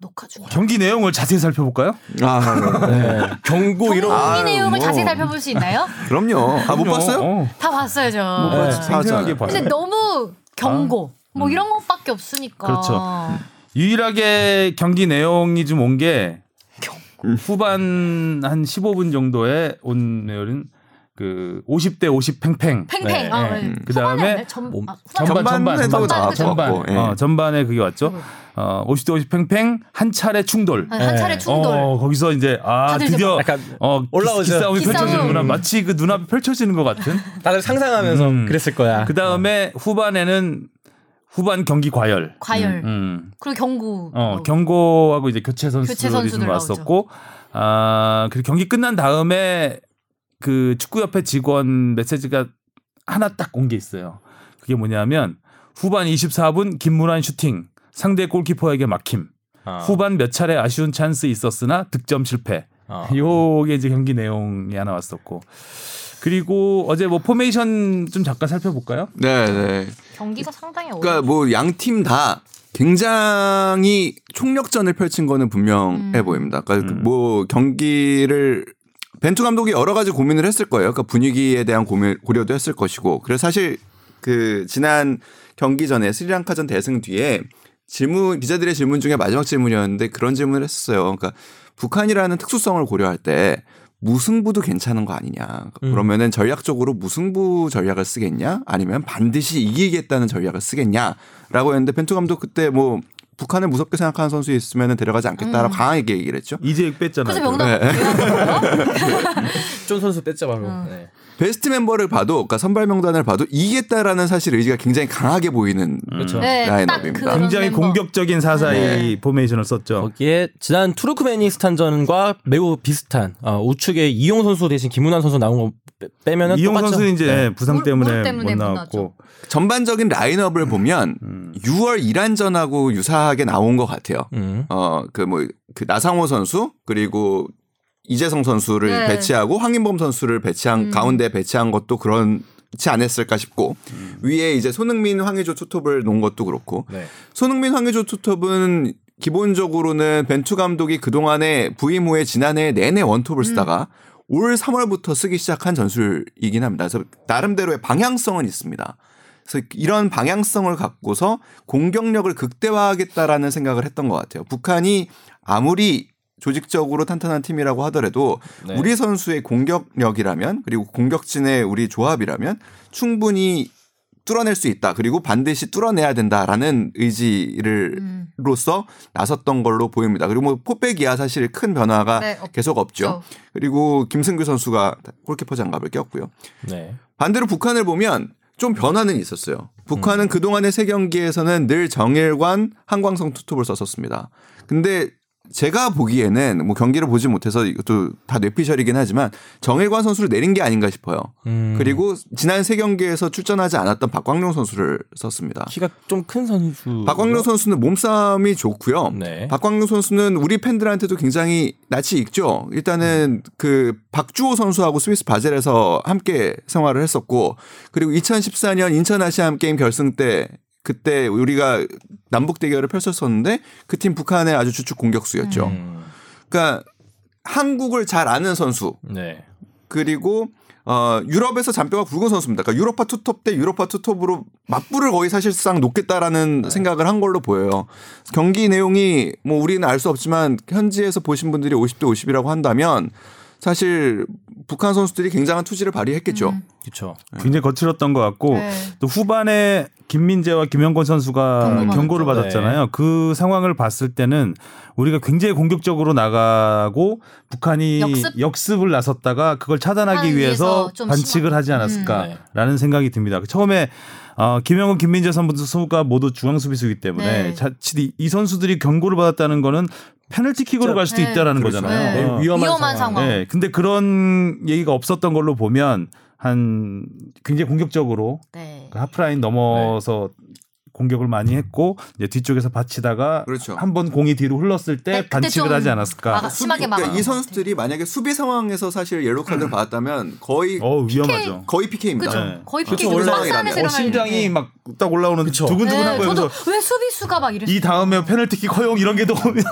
녹화 중. 경기 내용을 자세히 살펴볼까요? 아, 네. 경고 이런 경기 내용을 뭐. 자세히 살펴볼 수 있나요? 그럼요. 아 못. 봤어요? 어. 다 봤어요 저. 못 봤지. 네. 생생하게 아, 봤어요. 근데 너무 경고 뭐 음. 이런 것밖에 없으니까. 그렇죠. 유일하게 경기 내용이 좀 온 게 후반 한 15분 정도에 온 내용은 그 50대 50 팽팽. 팽팽. 네, 아, 네. 네. 그다음에? 전, 몸- 아, 전반 전반 전반 나왔고, 전반 예. 어, 전반에 그게 왔죠. 어 50대 50 팽팽 한 차례 충돌. 한, 한 차례 네. 충돌. 어 거기서 이제 아 드디어 어 올라오죠. 기싸움이 기싸움. 펼쳐지는구나. 마치 그 눈앞에 펼쳐지는 것 같은. 다들 상상하면서 음. 그랬을 거야. 그 다음에 후반에는 후반 경기 과열. 과열. 음. 그리고 경고. 어, 뭐. 경고하고 이제 교체 선수들이 교체 선수들 좀 왔었고, 아, 그리고 경기 끝난 다음에 그 축구협회 직원 메시지가 하나 딱 온 게 있어요. 그게 뭐냐면 후반 24분 김문환 슈팅 상대 골키퍼에게 막힘. 아. 후반 몇 차례 아쉬운 찬스 있었으나 득점 실패. 아. 요게 이제 경기 내용이 하나 왔었고. 그리고 어제 뭐 포메이션 좀 잠깐 살펴볼까요? 네, 네. 경기가 상당히 어려. 그러니까 뭐 양 팀 다 굉장히 총력전을 펼친 거는 분명해 음. 보입니다. 그러니까 음. 뭐 경기를 벤투 감독이 여러 가지 고민을 했을 거예요. 그러니까 분위기에 대한 고민 고려도 했을 것이고. 그래서 사실 그 지난 경기 전에 스리랑카전 대승 뒤에 질문 기자들의 질문 중에 마지막 질문이었는데 그런 질문을 했었어요. 그러니까 북한이라는 특수성을 고려할 때 무승부도 괜찮은 거 아니냐. 음. 그러면은 전략적으로 무승부 전략을 쓰겠냐? 아니면 반드시 이기겠다는 전략을 쓰겠냐? 라고 했는데 벤투 감독 그때 뭐 북한을 무섭게 생각하는 선수 있으면 데려가지 않겠다라고 강하게 얘기를 했죠. 이재익 뺐잖아요. 그래서 명단 네. 쫀 선수 뺐자 바로. 어. 네. 베스트 멤버를 봐도 그러니까 선발 명단을 봐도 이기겠다라는 사실 의지가 굉장히 강하게 보이는 그렇죠. 네, 딱 라인업입니다. 그런 굉장히 멤버. 공격적인 사사이 네. 포메이션을 썼죠. 거기에 지난 투르크메니스탄전과 매우 비슷한 어, 우측에 이용 선수 대신 김문환 선수 나온 거 빼- 빼면은 이용? 선수는 이제 네. 부상 물- 때문에, 물 때문에 못못 나왔고 전반적인 라인업을 보면 음. 6월 이란전하고 유사하게 나온 것 같아요. 음. 어그 뭐 그 나상호 선수 그리고 이재성 선수를 네. 배치하고 황인범 선수를 배치한 음. 가운데 배치한 것도 그렇지 않았을까 싶고 음. 위에 이제 손흥민 황의조 투톱을 놓은 것도 그렇고 네. 손흥민 황의조 투톱은 기본적으로는 벤투 감독이 그동안에 부임 후에 지난해 내내 원톱을 쓰다가 올 3월부터 쓰기 시작한 전술이긴 합니다. 그래서 나름대로의 방향성은 있습니다. 그래서 이런 방향성을 갖고서 공격력을 극대화하겠다라는 생각을 했던 것 같아요. 북한이 아무리 조직적으로 탄탄한 팀이라고 하더라도 네. 우리 선수의 공격력이라면 그리고 공격진의 우리 조합이라면 충분히 뚫어낼 수 있다. 그리고 반드시 뚫어내야 된다라는 의지를 음. 로서 나섰던 걸로 보입니다. 그리고 뭐 포백이야 사실 큰 변화가 네, 없- 계속 없죠. 그리고 김승규 선수가 골키퍼 장갑을 꼈고요. 네. 반대로 북한을 보면 좀 변화는 있었어요. 북한은 그동안의 세 경기에서는 늘 정일관, 한광성 투톱을 썼었습니다. 근데 제가 보기에는 뭐 경기를 보지 못해서 이것도 다 뇌피셜이긴 하지만 정일관 선수를 내린 게 아닌가 싶어요. 음. 그리고 지난 세 경기에서 출전하지 않았던 박광룡 선수를 썼습니다. 키가 좀 큰 선수. 박광룡 선수는 몸싸움이 좋고요. 네. 박광룡 선수는 우리 팬들한테도 굉장히 낯이 익죠. 일단은 그 박주호 선수하고 스위스 바젤에서 함께 생활을 했었고 그리고 2014년 인천 아시안 게임 결승 때 그때 우리가 남북 대결을 펼쳤었는데 그 팀 북한의 아주 주축 공격수였죠. 음. 그러니까 한국을 잘 아는 선수 네. 그리고 어 유럽에서 잔뼈가 굵은 선수입니다. 그러니까 유로파 투톱 대 유로파 투톱으로 맞불을 거의 사실상 놓겠다라는 생각을 한 걸로 보여요. 경기 내용이 뭐 우리는 알 수 없지만 현지에서 보신 분들이 50대 50이라고 한다면 사실 북한 선수들이 굉장한 투지를 발휘했겠죠. 그렇죠. 굉장히 거칠었던 것 같고 네. 또 후반에 김민재와 김영권 선수가 경고 경고를. 받았잖아요. 그 상황을 봤을 때는 우리가 굉장히 공격적으로 나가고 북한이 역습? 을 나섰다가 그걸 차단하기 하기 위해서 위해서 좀 반칙을 심하게. 하지 음. 않았을까라는 생각이 듭니다. 처음에 어, 김영건, 김민재 선수가 모두 중앙 수비수이기 때문에 네. 자칫 이, 이 선수들이 경고를 받았다는 거는 페널티킥으로 갈 수도 네. 있다라는 그렇죠. 거잖아요. 네. 어. 위험한, 위험한 상황. 상황. 네, 근데 그런 얘기가 없었던 걸로 보면 한 굉장히 공격적으로 네. 그 하프라인 넘어서 공격을 많이 했고 이제 뒤쪽에서 받치다가 그렇죠. 한번 공이 뒤로 흘렀을 때 반칙을 좀 하지 않았을까? 막아- 심하게 그러니까 막아요. 이 선수들이 만약에 수비 상황에서 사실 옐로 카드를 받았다면 거의 어 위험하죠. 거의 PK입니다. 네. 거의 그쵸, PK 상황이라면. 어, 심장이. 막 딱 올라오는 두근두근한 네, 거면서 저도 왜 수비수가 막 이랬어. 이 다음에 페널티킥 허용 이런 게 나오면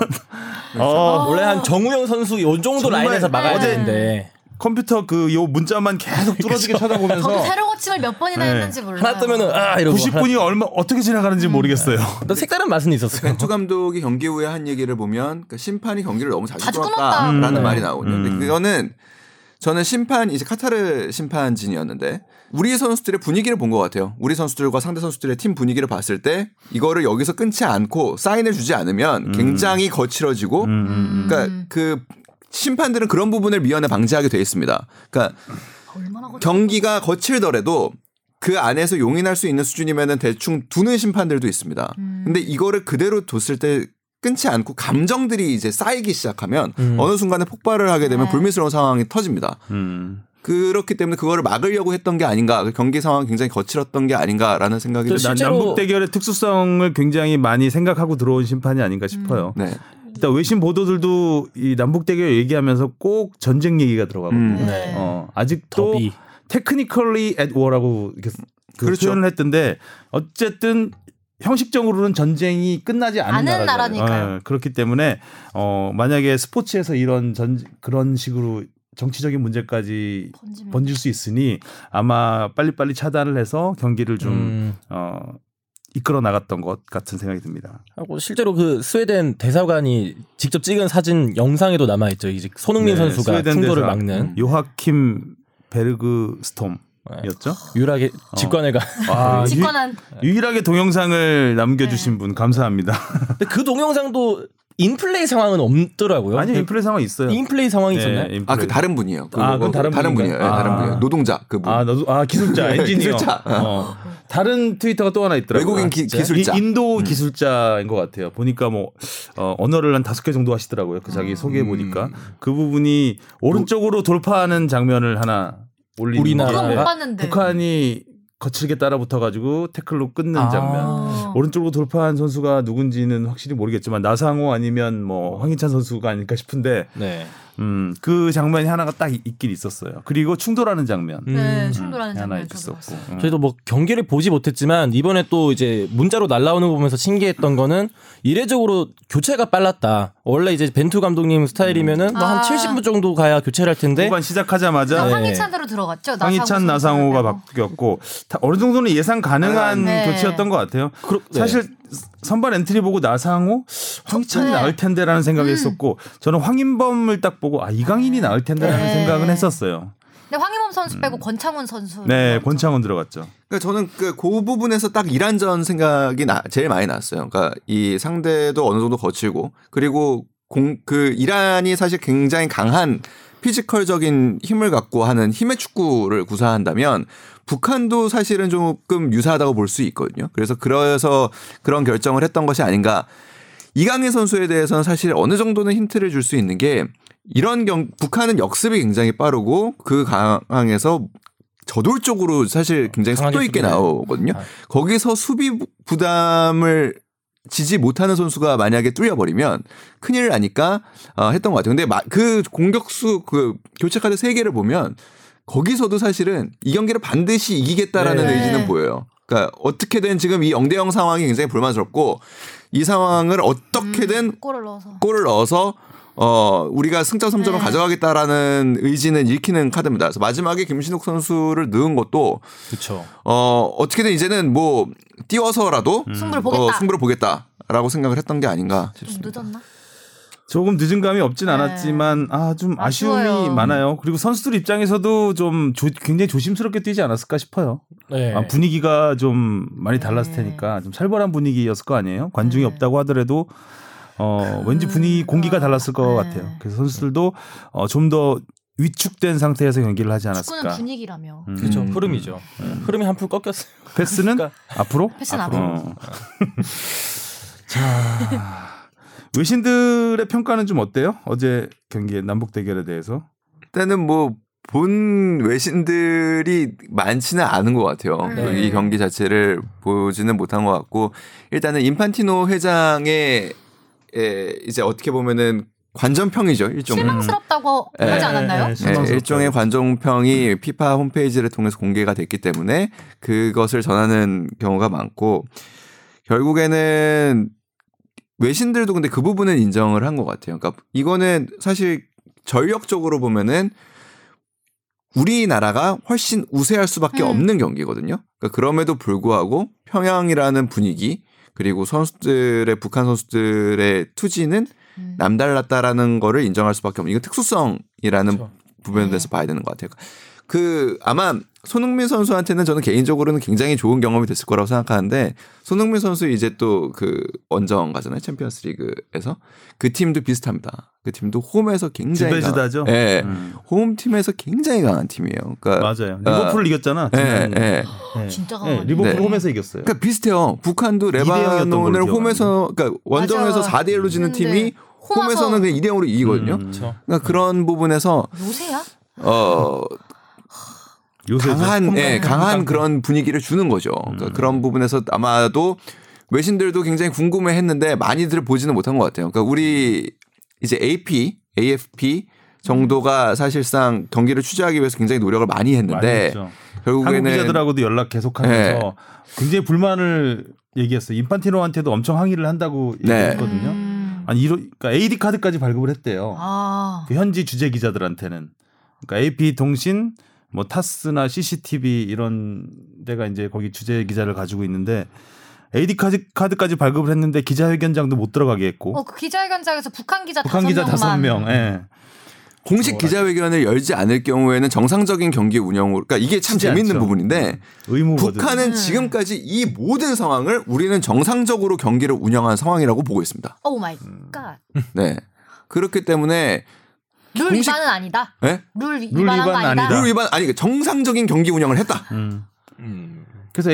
어, 원래 한 정우영 선수 요 정도 라인에서 막아야 되는데 컴퓨터 그 요 문자만 계속 뚫어지게 저도 쳐다보면서 세로 고침을 몇 번이나 네. 했는지 몰라요. 하나 뜨면은 아 이러고 90분이 얼마 어떻게 지나가는지 모르겠어요. 또 색다른 맛은 있었어요. 벤투 감독이 경기 후에 한 얘기를 보면 그러니까 심판이 경기를 너무 자주 끊었다. 음. 말이 나오거든요. 음. 근데 그거는 저는 심판 이제 카타르 심판진이었는데 우리 선수들의 분위기를 본 것 같아요. 우리 선수들과 상대 선수들의 팀 분위기를 봤을 때 이거를 여기서 끊지 않고 사인을 주지 않으면 굉장히 거칠어지고 음, 음, 음. 그러니까 그 심판들은 그런 부분을 미연에 방지하게 돼 있습니다. 그러니까. 경기가 거칠더라도 그 안에서 용인할 수 있는 수준이면은 대충 두는 심판들도 있습니다. 음. 근데 이거를 그대로 뒀을 때 끊지 않고 감정들이 이제 쌓이기 시작하면 음. 어느 순간에 폭발을 하게 되면 네. 불미스러운 상황이 터집니다. 음. 그렇기 때문에 그거를 막으려고 했던 게 아닌가, 그 경기 상황 굉장히 거칠었던 게 아닌가라는 생각이. 실제로- 남북 대결의 특수성을 굉장히 많이 생각하고 들어온 심판이 아닌가 싶어요. 네. 일단 외신 보도들도 이 남북 대결 얘기하면서 꼭 전쟁 얘기가 들어가거든요. 음. 네. 어, 아직도 더비. 테크니컬리 at war라고 이렇게 그 그렇죠. 표현을 했던데 어쨌든 형식적으로는 전쟁이 끝나지 않은 않은. 나라니까요. 어, 그렇기 때문에 어 만약에 스포츠에서 이런 전 그런 식으로 정치적인 문제까지 번지면. 번질 수 있으니 아마 빨리빨리 차단을 해서 경기를 좀 음. 어, 이끌어 나갔던 것 같은 생각이 듭니다. 하고 실제로 그 스웨덴 대사관이 직접 찍은 사진 영상에도 남아 있죠. 이제 손흥민 네, 선수가 스웨덴 충돌을 대사. 막는. 요하킴 베르그 스톰 유일하게 직관을 가. 아, 직관한 유, 유일하게 동영상을 남겨주신 분 감사합니다. 근데 그 동영상도 인플레이 상황은 없더라고요. 아니 인플레 상황 있어요. 인플레이 상황이 네, 있었나요? 인플레. 아그 다른 분이에요. 그 아, 그건 다른 분인가요? 분이에요. 예, 다른 아. 분이에요. 노동자 그분. 아 너도 아 기술자 엔지니어. 기술자. 어. 다른 트위터가 또 하나 있더라고요. 외국인 기? 기술자. 이- 인도 기술자인 것 같아요. 보니까 뭐 어, 언어를 한 다섯 개 정도 하시더라고요. 그 자기 소개해 보니까 그 부분이 오른쪽으로 돌파하는 장면을 하나 올린. 우리나라- 그건 못 아, 봤는데. 북한이 거칠게 따라붙어 가지고 태클로 끊는 아. 장면. 어. 오른쪽으로 돌파한 선수가 누군지는 확실히 모르겠지만 나상호 아니면 뭐 황희찬 선수가 아닐까 싶은데 네. 음, 그 장면이 하나가 딱 있- 있긴 있었어요. 그리고 충돌하는 장면 네, 음. 충돌하는 하나 장면 저도 있었고. 음. 저희도 뭐 경기를 보지 못했지만 이번에 또 이제 문자로 날라오는 거 보면서 신기했던 거는 이례적으로 교체가 빨랐다. 원래 이제 벤투 감독님 스타일이면은 뭐한 아. 70분 정도 가야 교체를 할 텐데 후반 시작하자마자 네. 황희찬으로 들어갔죠. 황희찬 나상호 나상호가. 바뀌었고 다 어느 정도는 예상 가능한 네. 교체였던 것 같아요. 그렇- 네. 사실 선발 엔트리 보고 나상호 황희찬이 네. 나을 텐데라는 생각을 음. 했었고 저는 황인범을 딱 보고 아 이강인이 나을 텐데라는 네. 생각은 했었어요. 근데 황인범 선수 빼고 권창훈 선수. 네, 권창훈 들어갔죠. 그러니까 저는 그, 그 부분에서 딱 이란전 생각이 나, 제일 많이 났어요. 그러니까 이 상대도 어느 정도 거칠고 그리고 공, 그 이란이 사실 굉장히 강한 physical적인 힘을 갖고 하는 힘의 축구를 구사한다면 북한도 사실은 조금 유사하다고 볼 수 있거든요. 그래서 그래서 그런 결정을 했던 것이 아닌가. 이강인 선수에 대해서는 사실 어느 정도는 힌트를 줄 수 있는 게 이런 경 북한은 역습이 굉장히 빠르고 그 강항에서 저돌적으로 사실 굉장히 속도 있게 나오거든요. 아. 거기서 수비 부- 부담을 지지 못하는 선수가 만약에 뚫려버리면 큰일 나니까 어, 했던 것 같아요. 근데 마- 그 공격수 그 교체 카드 세 개를 보면 거기서도 사실은 이 경기를 반드시 이기겠다라는 네. 의지는 보여요. 그러니까 어떻게든 지금 이 0대 0 상황이 굉장히 불만스럽고 이 상황을 어떻게든 음, 골을 넣어서. 골을 넣어서 어 우리가 승점 3점을 네. 가져가겠다라는 의지는 읽히는 카드입니다. 그래서 마지막에 김신욱 선수를 넣은 것도 그렇죠. 어 어떻게든 이제는 뭐 띄워서라도 승부를 보겠다. 어, 승부를 보겠다라고 생각을 했던 게 아닌가 좀 싶습니다. 늦었나? 조금 늦은 감이 없진 네. 않았지만 아좀 아쉬움이 아쉬워요. 많아요. 그리고 선수들 입장에서도 좀 조- 굉장히 조심스럽게 뛰지 않았을까 싶어요. 네. 아, 분위기가 좀 많이 달랐을 네. 테니까 좀 살벌한 분위기였을 거 아니에요. 관중이 네. 없다고 하더라도 어 왠지 분위기 공기가 달랐을 것 네. 같아요. 그래서 선수들도 어, 좀 더 위축된 상태에서 경기를 하지 축구는 않았을까. 분위기라며. 음. 그렇죠. 음. 흐름이죠. 흐름이 한풀 꺾였어요. 패스는 그러니까 앞으로? 패스는 어. 자 외신들의 평가는 좀 어때요? 어제 경기의 남북 대결에 대해서. 일단은 뭐 본 외신들이 많지는 않은 것 같아요. 네. 이 경기 자체를 보지는 못한 것 같고 일단은 인판티노 회장의 에, 이제 어떻게 보면은 관전평이죠 일종의. 실망스럽다고 네. 하지 않았나요? 네, 네. 일종의 관종평이 피파 홈페이지를 통해서 공개가 됐기 때문에 그것을 전하는 경우가 많고 결국에는 외신들도 근데 그 부분은 인정을 한 것 같아요. 그러니까 이거는 사실 전력적으로 보면은 우리나라가 훨씬 우세할 수밖에 음. 없는 경기거든요. 그러니까 그럼에도 불구하고 평양이라는 분위기 그리고 선수들의 북한 선수들의 투지는 음. 남달랐다라는 거를 인정할 수밖에 없는 이건 특수성이라는 그렇죠. 부분에 대해서 봐야 되는 것 같아요. 그 아마 손흥민 선수한테는 저는 개인적으로는 굉장히 좋은 경험이 됐을 거라고 생각하는데 손흥민 선수 이제 또 그 원정 가잖아요 챔피언스 리그에서 그 팀도 비슷합니다. 그 팀도 홈에서 굉장히 지배지다죠. 강한, 예, 음. 홈 팀에서 굉장히 강한 팀이에요. 그러니까 맞아요. 리버풀을 이겼잖아. 예, 예. 네. 진짜 네, 강하네. 리버풀 네. 홈에서 이겼어요. 그러니까 비슷해요. 북한도 레바논을 걸로 홈에서 그러니까 원정에서 맞아. 4대 1로 지는 팀이 홈에서- 홈에서는 그냥 2대 0으로 이기거든요. 음. 그렇죠. 그러니까 그런 부분에서 요새야? 어 강한 예, 강한 그런 분위기를 주는 거죠. 그러니까 음. 그런 부분에서 아마도 외신들도 굉장히 궁금해했는데 많이들 보지는 못한 것 같아요. 그러니까 우리 이제 AP, AFP 정도가 사실상 경기를 취재하기 위해서 굉장히 노력을 많이 했는데 한국 결국에는 기자들하고도 연락 계속하면서 네. 굉장히 불만을 얘기했어요. 인판티노한테도 엄청 항의를 한다고 네. 얘기했거든요. 음. 아니 이러, 그러니까 AD 카드까지 발급을 했대요. 아. 그 현지 주재 기자들한테는 그러니까 AP 통신, 뭐 타스나 CCTV 이런 데가 이제 거기 주재 기자를 가지고 있는데 AD 카드 카드까지 발급을 했는데 기자회견장도 못 들어가게 했고 어, 그 기자회견장에서 북한 기자 북한 다섯 기자 명만. 다섯 명. 예. 공식 기자회견을 열지 않을 경우에는 정상적인 경기 운영으로 그러니까 이게 참 재밌는 않죠. 부분인데 의무거든. 북한은 음. 지금까지 이 모든 상황을 우리는 정상적으로 경기를 운영한 상황이라고 보고 있습니다. oh my 음. god. 네. 그렇기 때문에 룰 공식- 위반은 아니다. 네? 룰 룰 위반은 아니다. 아니다. 룰 위반 아니 그 정상적인 경기 운영을 했다. 음. 음. 그래서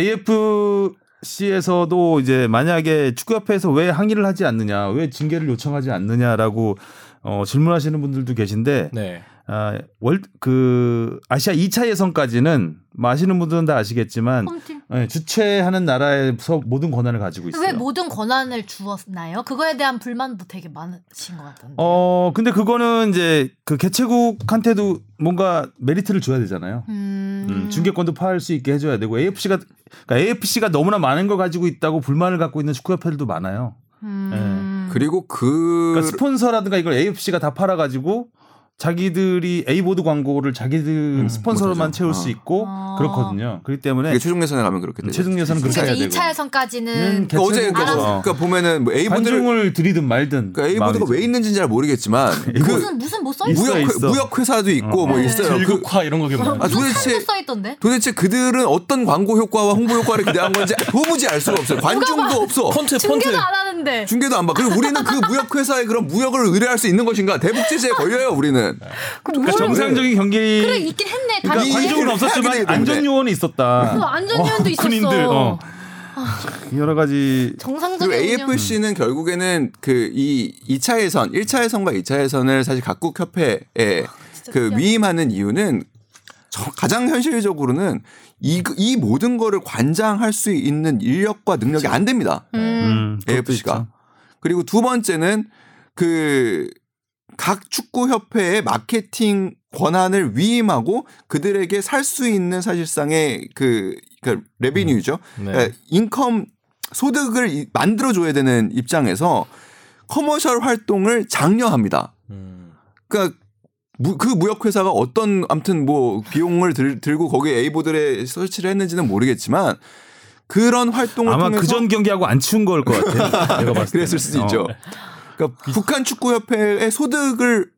AFC에서도 이제 만약에 축구협회에서 왜 항의를 하지 않느냐, 왜 징계를 요청하지 않느냐라고 어, 질문하시는 분들도 계신데 네. 아, 월, 그 아시아 2차 예선까지는 뭐 아시는 분들은 다 아시겠지만 홈팀. 예, 주최하는 나라에서 모든 권한을 가지고 있어요. 왜 모든 권한을 주었나요? 그거에 대한 불만도 되게 많으신 것 같던데. 어 근데 그거는 이제 그 개최국한테도 뭔가 메리트를 줘야 되잖아요. 음. 음, 중계권도 파할 수 있게 해줘야 되고 AFC가 그러니까 AFC가 너무나 많은 걸 가지고 있다고 불만을 갖고 있는 축구협회들도 많아요. 음. 그리고 그 그러니까 스폰서라든가 이걸 AFC가 다 팔아가지고 자기들이 A보드 광고를 자기들 음, 스폰서로만 못하죠. 채울 어. 수 있고 아. 그렇거든요. 그렇기 때문에 최종 예선에 가면 그렇게 되죠. 최종 예선은 그렇게 해야 되고 2차 예선까지는 음, 그러니까 어제 개최국에서 그러니까, 그러니까 보면은 뭐 A보드를 관중을 들이든 말든 그러니까 A보드가 마음이죠. 왜 있는지는 잘 모르겠지만 그 무슨 무슨 뭐써 있어? 있어요, 무역 있어. 무역 회사도 있고 어. 뭐 네. 있어요. 그, 즐국화 이런 거 기억나. 아, 무슨 도대체- 써 있던데? 도대체 그들은 어떤 광고 효과와 홍보 효과를 기대한 건지 도무지 알 수가 없어요. 관중도 없어. 펀트 펀트. 중계도 안 하는데. 중계도 안 봐. 그리고 우리는 그 무역 회사의 그런 무역을 의뢰할 수 있는 것인가? 대북 제재에 걸려요, 우리는. 그러니까 정상적인 경기 그래 있긴 했네. 그러니까 다시. 관중은 없었지만 때문에. 안전 요원이 있었다. 그 안전위원도 있었어. 군인들 어. 여러 가지 정상적인. AFC는 결국에는 그 이 2차 예선, 1차 예선과 2차 예선을 사실 각국 협회에 진짜 그. 위임하는 이유는 저- 가장 현실적으로는 이, 이 모든 거를 관장할 수 있는 인력과 능력이 안 됩니다. 음. 음, AFC가. 그리고 두 번째는 그 각 축구 협회의 마케팅 권한을 위임하고 그들에게 살 수 있는 사실상의 그, 그 레비뉴죠. 네. 그러니까 인컴 소득을 이- 만들어줘야 되는 입장에서 커머셜 활동을 장려합니다. 음. 그러니까 무- 그 무역 회사가 어떤 아무튼 뭐 비용을 들, 들고 거기에 A보드에 설치를 했는지는 모르겠지만 그런 활동을 아마 통해서 그전 경기하고 안 치운 걸 것 같아. 내가 봤을 때. 그랬을 수도 있죠. 그러니까 북한 축구 협회의 소득을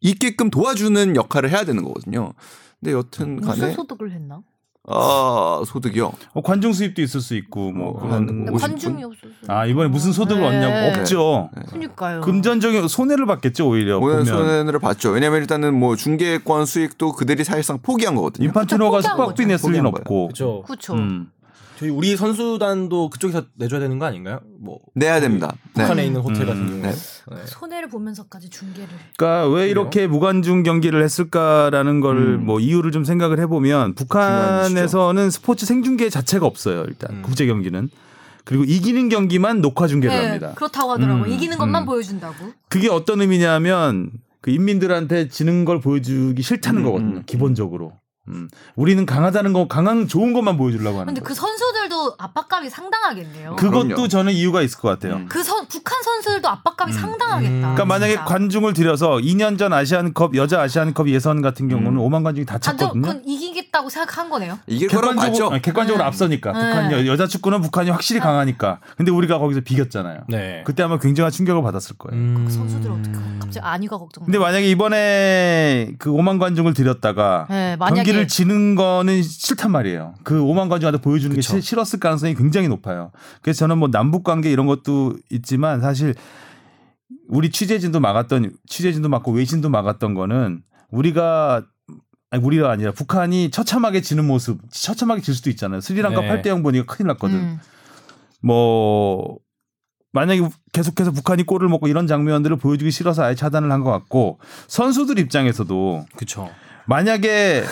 있게끔 도와주는 역할을 해야 되는 거거든요. 근데 여튼 무슨 간에 소득을 했나? 아, 소득이요. 어, 관중 수입도 있을 수 있고 뭐 어, 그런 한 근데 50분? 관중이 없었어. 아 이번에 무슨 소득을 네. 얻냐고 없죠. 그러니까요. 금전적인 손해를 받겠죠 오히려 보면 손해를 봤죠. 왜냐면 일단은 뭐 중계권 수익도 그들이 사실상 포기한 거거든요. 인판티노가 숙박비. 냈을 리는 없고. 그렇죠. 그렇죠. 음. 저희 우리 선수단도 그쪽에서 내줘야 되는 거 아닌가요? 뭐 내야 됩니다. 네. 북한에 있는 호텔 같은 음, 경우에. 네. 네. 손해를 보면서까지 중계를. 그러니까 왜 이렇게 무관중 경기를 했을까라는 걸 음. 뭐 이유를 좀 생각을 해보면 북한에서는 스포츠 생중계 자체가 없어요 일단 음. 국제 경기는 그리고 이기는 경기만 녹화 중계를 네, 합니다. 그렇다고 하더라고. 음, 이기는 것만 음. 보여준다고. 그게 어떤 의미냐면 그 인민들한테 지는 걸 보여주기 싫다는 음, 거거든요. 음. 기본적으로. 음. 우리는 강하다는 거, 강한 좋은 것만 보여주려고 하는 근데 거예요. 그 선수들도 압박감이 상당하겠네요. 그, 것도 그럼요. 저는 이유가 있을 것 같아요. 음. 그 선, 북한 선수들도 압박감이 상당하겠다. 음. 그러니까 만약에 진짜. 관중을 들여서 2년 전 아시안컵 여자 아시안컵 예선 같은 경우는 음. 5만 관중이 다 아, 저, 찼거든요. 그건 이기겠다고 생각한 거네요. 이길 객관적으로, 봤죠. 아니, 객관적으로 네. 앞서니까 네. 북한 여, 여자 축구는 북한이 확실히 강하니까. 근데 우리가 거기서 비겼잖아요. 네. 그때 아마 굉장한 충격을 받았을 거예요. 음. 선수들 어떻게 갑자기 안위가 걱정. 근데 만약에 이번에 그 5만 관중을 들였다가 네, 만약에 경기를 지는 거는 싫단 말이에요. 그 5만 관중한테 보여주는 그쵸. 게 싫- 싫었을 가능성이 굉장히 높아요. 그래서 저는 뭐 남북 관계 이런 것도 있지만 사실 우리 취재진도 막았던 취재진도 막고 외신도 막았던 거는 우리가 아니 우리가 아니라 북한이 처참하게 지는 모습, 처참하게 질 수도 있잖아요. 스리랑카 네. 8대 0 보니까 큰일 났거든. 음. 뭐 만약에 계속해서 북한이 골을 먹고 이런 장면들을 보여주기 싫어서 아예 차단을 한 것 같고 선수들 입장에서도 그쵸. 만약에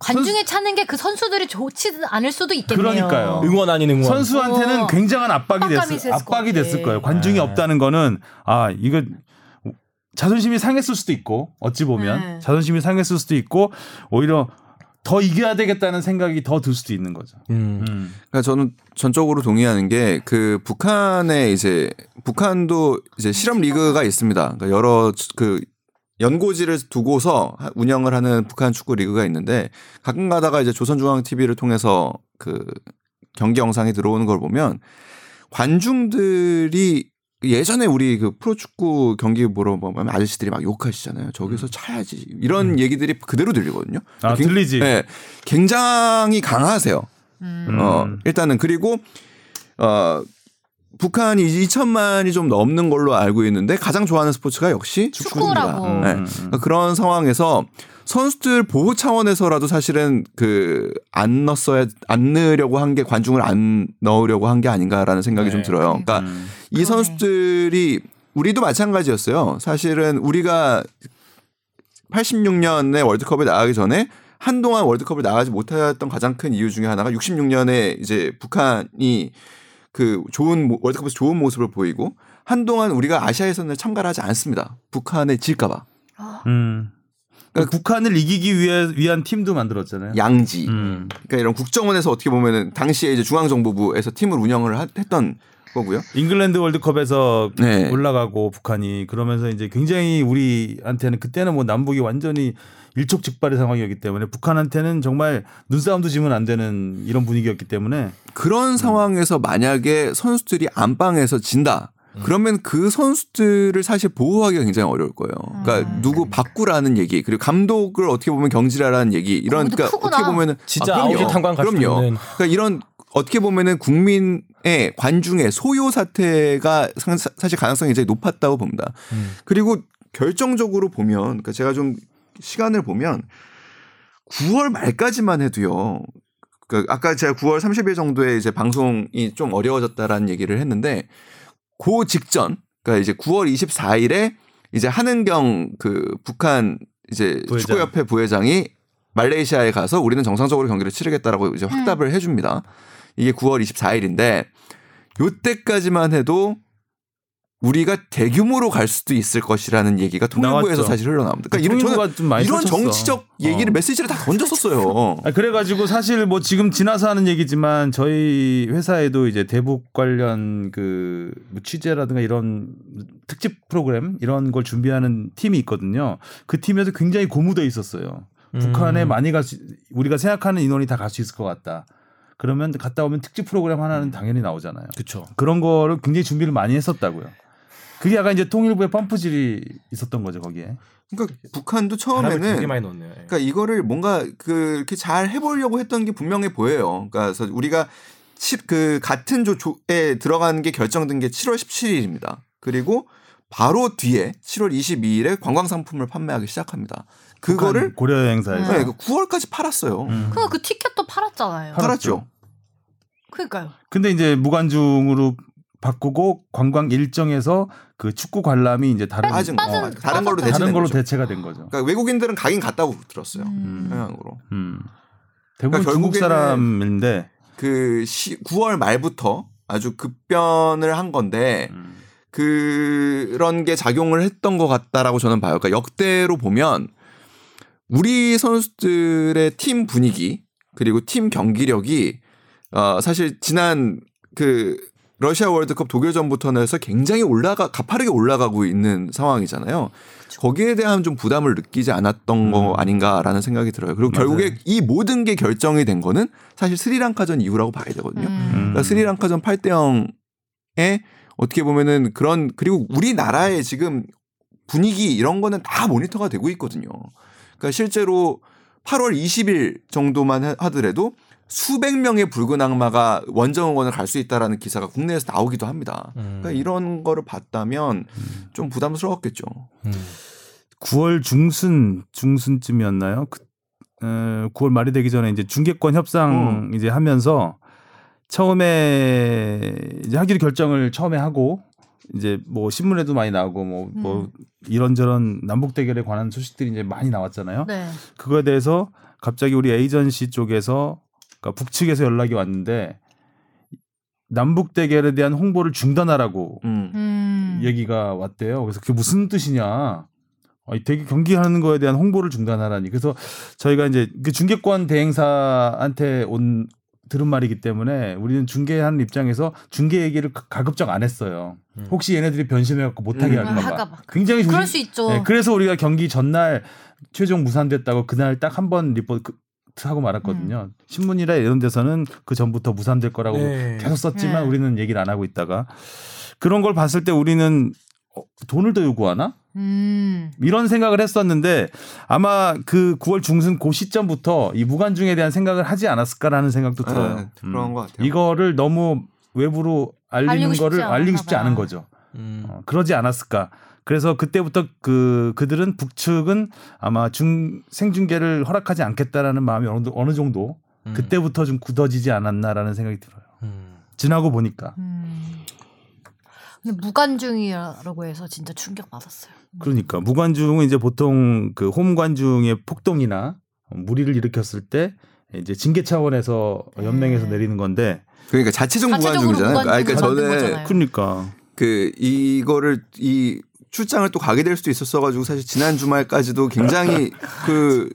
관중에 차는 게 그 선수들이 좋지 않을 수도 있겠네요. 그러니까요. 응원 아닌 응원. 선수한테는 어. 굉장한 압박이 압박감이 됐을 있을 것 압박이 같아. 됐을 거예요. 관중이 네. 없다는 거는 아 이거 자존심이 상했을 수도 있고 어찌 보면 네. 자존심이 상했을 수도 있고 오히려 더 이겨야 되겠다는 생각이 더 들 수도 있는 거죠. 음. 음. 그러니까 저는 전적으로 동의하는 게 그 북한에 이제 북한도 이제 실험 리그가 있습니다. 그러니까 여러 그 연고지를 두고서 하- 운영을 하는 북한 축구 리그가 있는데 가끔 가다가 이제 조선중앙 TV를 통해서 그 경기 영상이 들어오는 걸 보면 관중들이 예전에 우리 그 프로축구 경기 보러 보면 아저씨들이 막 욕하시잖아요. 음. 저기서 차야지 이런 얘기들이 그대로 들리거든요. 아, 굉- 들리지. 네, 굉장히 강하세요. 음. 어, 일단은 그리고 어 북한이 2천만이 좀 넘는 걸로 알고 있는데 가장 좋아하는 스포츠가 역시 축구입니다. 축구라고. 음, 네. 음, 음. 그러니까 그런 상황에서 선수들 보호 차원에서라도 사실은 그 안 넣었어야 안 넣으려고 한 게 관중을 안 넣으려고 한 게 아닌가라는 생각이 좀 네. 들어요. 그러니까 음. 이. 선수들이 우리도 마찬가지였어요. 사실은 우리가 86년에 월드컵에 나가기 전에 한동안 월드컵을 나가지 못했던 가장 큰 이유 중에 하나가 66년에 이제 북한이 그 좋은 모- 월드컵에서 좋은 모습을 보이고 한동안 우리가 아시아 예선을 참가를 하지 않습니다. 북한에 질까봐 음. 그러니까 북한을 이기기 위해 위한 팀도 만들었잖아요. 양지. 음. 그러니까 이런 국정원에서 어떻게 보면은 당시에 이제 중앙정보부에서 팀을 운영을 하- 했던 거고요. 잉글랜드 월드컵에서 네. 올라가고 북한이 그러면서 이제 굉장히 우리한테는 그때는 뭐 남북이 완전히 일촉즉발의 상황이었기 때문에 북한한테는 정말 눈싸움도 지면 안 되는 이런 분위기였기 때문에 그런 상황에서 만약에 선수들이 안방에서 진다. 그러면 그 선수들을 사실 보호하기가 굉장히 어려울 거예요. 그러니까 음. 누구 바꾸라는 얘기 그리고 감독을 어떻게 보면 경질하라는 얘기 이런 그것도 그러니까 크구나. 어떻게 보면은 진짜 아, 그럼요. 갈 수도 그럼요. 있는. 그러니까 이런 어떻게 보면은 국민의 관중의 소요 사태가 상- 사실 가능성이 굉장히 높았다고 봅니다. 음. 그리고 결정적으로 보면 그러니까 제가 좀 시간을 보면 9월 말까지만 해도요. 그 아까 제가 9월 30일 정도에 이제 방송이 좀 어려워졌다라는 얘기를 했는데 그 직전 그러니까 이제 9월 24일에 이제 한은경 그 북한 이제 부회장. 축구협회 부회장이 말레이시아에 가서 우리는 정상적으로 경기를 치르겠다라고 이제 확답을 해줍니다. 이게 9월 24일인데 요때까지만 해도 우리가 대규모로 갈 수도 있을 것이라는 얘기가 통일부에서 나왔죠. 사실 흘러나옵니다. 그러니까 이런, 저는 통일부가 좀 많이 이런 펼쳤어. 정치적 얘기를 어. 메시지를 다 던졌었어요. 아, 그래가지고 사실 뭐 지금 지나서 하는 얘기지만 저희 회사에도 이제 대북 관련 그뭐 취재라든가 이런 특집 프로그램 이런 걸 준비하는 팀이 있거든요. 그 팀에서 굉장히 고무돼 있었어요. 북한에 음. 많이 갈 수, 우리가 생각하는 인원이 다 갈 수 있을 것 같다. 그러면 갔다 오면 특집 프로그램 하나는 당연히 나오잖아요. 그렇죠. 그런 거를 굉장히 준비를 많이 했었다고요. 그게 약간 이제 통일부의 펌프질이 있었던 거죠 거기에. 그러니까 북한도 처음에는 많이 넣었네요. 예. 그러니까 이거를 뭔가 그 이렇게 잘 해보려고 했던 게 분명해 보여요. 그러니까 그래서 우리가 치- 그 같은 조에 들어가는 게 결정된 게 7월 17일입니다. 그리고 바로 뒤에 7월 22일에 관광 상품을 판매하기 시작합니다. 그거를 고려 여행사에서. 네, 9월까지 팔았어요. 음. 그, 그 티켓도 팔았잖아요. 팔- 팔았죠. 그러니까요. 근데 이제 무관중으로 바꾸고 관광 일정에서 그 축구 관람이 이제 다른 빠진 거. 빠진- 다른 걸로 빠졌다. 대체된 다른 걸로 거죠. 대체가 된 거죠. 그러니까 외국인들은 가긴 갔다고 들었어요. 음. 평양으로. 음. 대부분 그러니까 중국 결국에는- 사람인데 그 시, 9월 말부터 아주 급변을 한 건데 음. 그런 게 작용을 했던 것 같다라고 저는 봐요. 그러니까 역대로 보면 우리 선수들의 팀 분위기 그리고 팀 경기력이 어 사실 지난 그 러시아 월드컵 독일전부터는 해서 굉장히 올라가 가파르게 올라가고 있는 상황이잖아요. 거기에 대한 좀 부담을 느끼지 않았던 거 음. 아닌가라는 생각이 들어요. 그리고 맞아요. 결국에 이 모든 게 결정이 된 거는 사실 스리랑카전 이후라고 봐야 되거든요. 음. 그러니까 스리랑카전 8대 0에 어떻게 보면은 그런 그리고 우리나라의 지금 분위기 이런 거는 다 모니터가 되고 있거든요. 그러니까 실제로 8월 20일 정도만 하- 하더라도 수백 명의 붉은 악마가 원정원을 갈 수 있다라는 기사가 국내에서 나오기도 합니다. 음. 그러니까 이런 거를 봤다면 좀 부담스러웠겠죠. 음. 9월 중순 중순쯤이었나요? 그, 어, 9월 말이 되기 전에 이제 중계권 협상 이제 하면서 처음에 이제 하기로 결정을 처음에 하고 이제 뭐 신문에도 많이 나오고 뭐, 뭐 이런저런 남북 대결에 관한 소식들이 이제 많이 나왔잖아요. 네. 그거에 대해서 갑자기 우리 에이전시 쪽에서 그러니까 북측에서 연락이 왔는데 남북 대결에 대한 홍보를 중단하라고 음. 음. 얘기가 왔대요. 그래서 그게 무슨 뜻이냐? 아니, 되게 경기하는 거에 대한 홍보를 중단하라니. 그래서 저희가 이제 그 중계권 대행사한테 온 들은 말이기 때문에 우리는 중계하는 입장에서 중계 얘기를 가- 가급적 안 했어요. 음. 혹시 얘네들이 변심해갖고 못하게 음. 할까봐. 할까봐. 굉장히 조심. 그럴 수 있죠. 네, 그래서 우리가 경기 전날 최종 무산됐다고 그날 딱 한 번 리포트 하고 말았거든요. 신문이나 이런 데서는 그 전부터 무산될 거라고 네. 계속 썼지만 네. 우리는 얘기를 안 하고 있다가 그런 걸 봤을 때 우리는 어, 돈을 더 요구하나? 음. 이런 생각을 했었는데 아마 그 9월 중순 그 시점부터 이 무관중에 대한 생각을 하지 않았을까라는 생각도 들어요. 네, 그런 것 같아요. 이거를 너무 외부로 알리는 알리고 싶지 거를 알리고 싶지. 않은 거죠. 음. 어, 그러지 않았을까. 그래서 그때부터 그 그들은 북측은 아마 중 생중계를 허락하지 않겠다라는 마음이 어느, 어느 정도 음. 그때부터 좀 굳어지지 않았나라는 생각이 들어요. 음. 지나고 보니까 음. 근데 무관중이라고 해서 진짜 충격 받았어요. 그러니까 무관중은 이제 보통 그 홈관중의 폭동이나 무리를 일으켰을 때 이제 징계 차원에서 연맹에서 네. 내리는 건데 그러니까 자체적 무관중이잖아요. 아, 그러니까 저는 거잖아요. 그러니까 그 이거를 이 출장을 또 가게 될 수도 있었어가지고 사실 지난 주말까지도 굉장히 그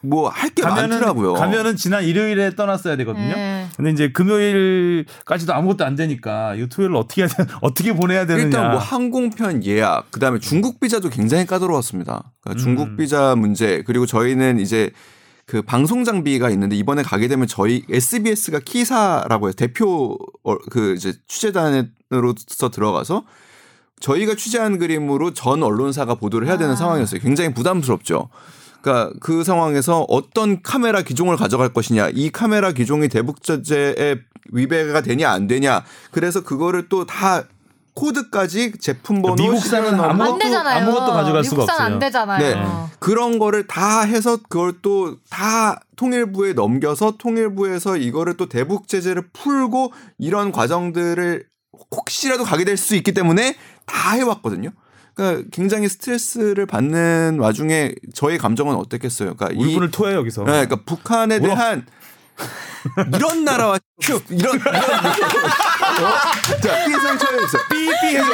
뭐 할 게 많더라고요. 가면은 지난 일요일에 떠났어야 되거든요. 네. 근데 이제 금요일까지도 아무것도 안 되니까 이 토요일 어떻게 해야 되, 어떻게 보내야 되느냐. 일단 뭐 항공편 예약, 그다음에 중국 비자도 굉장히 까다로웠습니다. 그러니까 중국 음. 비자 문제 그리고 저희는 이제 그 방송 장비가 있는데 이번에 가게 되면 저희 SBS가 키사라고 해서 대표 어, 그 이제 취재단으로서 들어가서 저희가 취재한 그림으로 전 언론사가 보도를 해야 되는 아. 상황이었어요. 굉장히 부담스럽죠. 그러니까 그 상황에서 어떤 카메라 기종을 가져갈 것이냐, 이 카메라 기종이 대북제재에 위배가 되냐 안 되냐, 그래서 그거를 또 다 코드까지 제품 번호 미국산은 아무것도-. 아무것도 가져갈 수가 미국산 없어요. 안 되잖아요. 네. 그런 거를 다 해서 그걸 또 다 통일부에 넘겨서 통일부에서 이거를 또 대북 제재를 풀고 이런 과정들을 혹시라도 가게 될 수 있기 때문에 다 해왔거든요. 그러니까 굉장히 스트레스를 받는 와중에 저의 감정은 어땠겠어요. 그러니까 이 울분을 토해 여기서. 네, 그러니까 북한에 울어. 대한 이런 나라와 이런 이런 어? 자 삐상 쳐야겠어 삐삐해서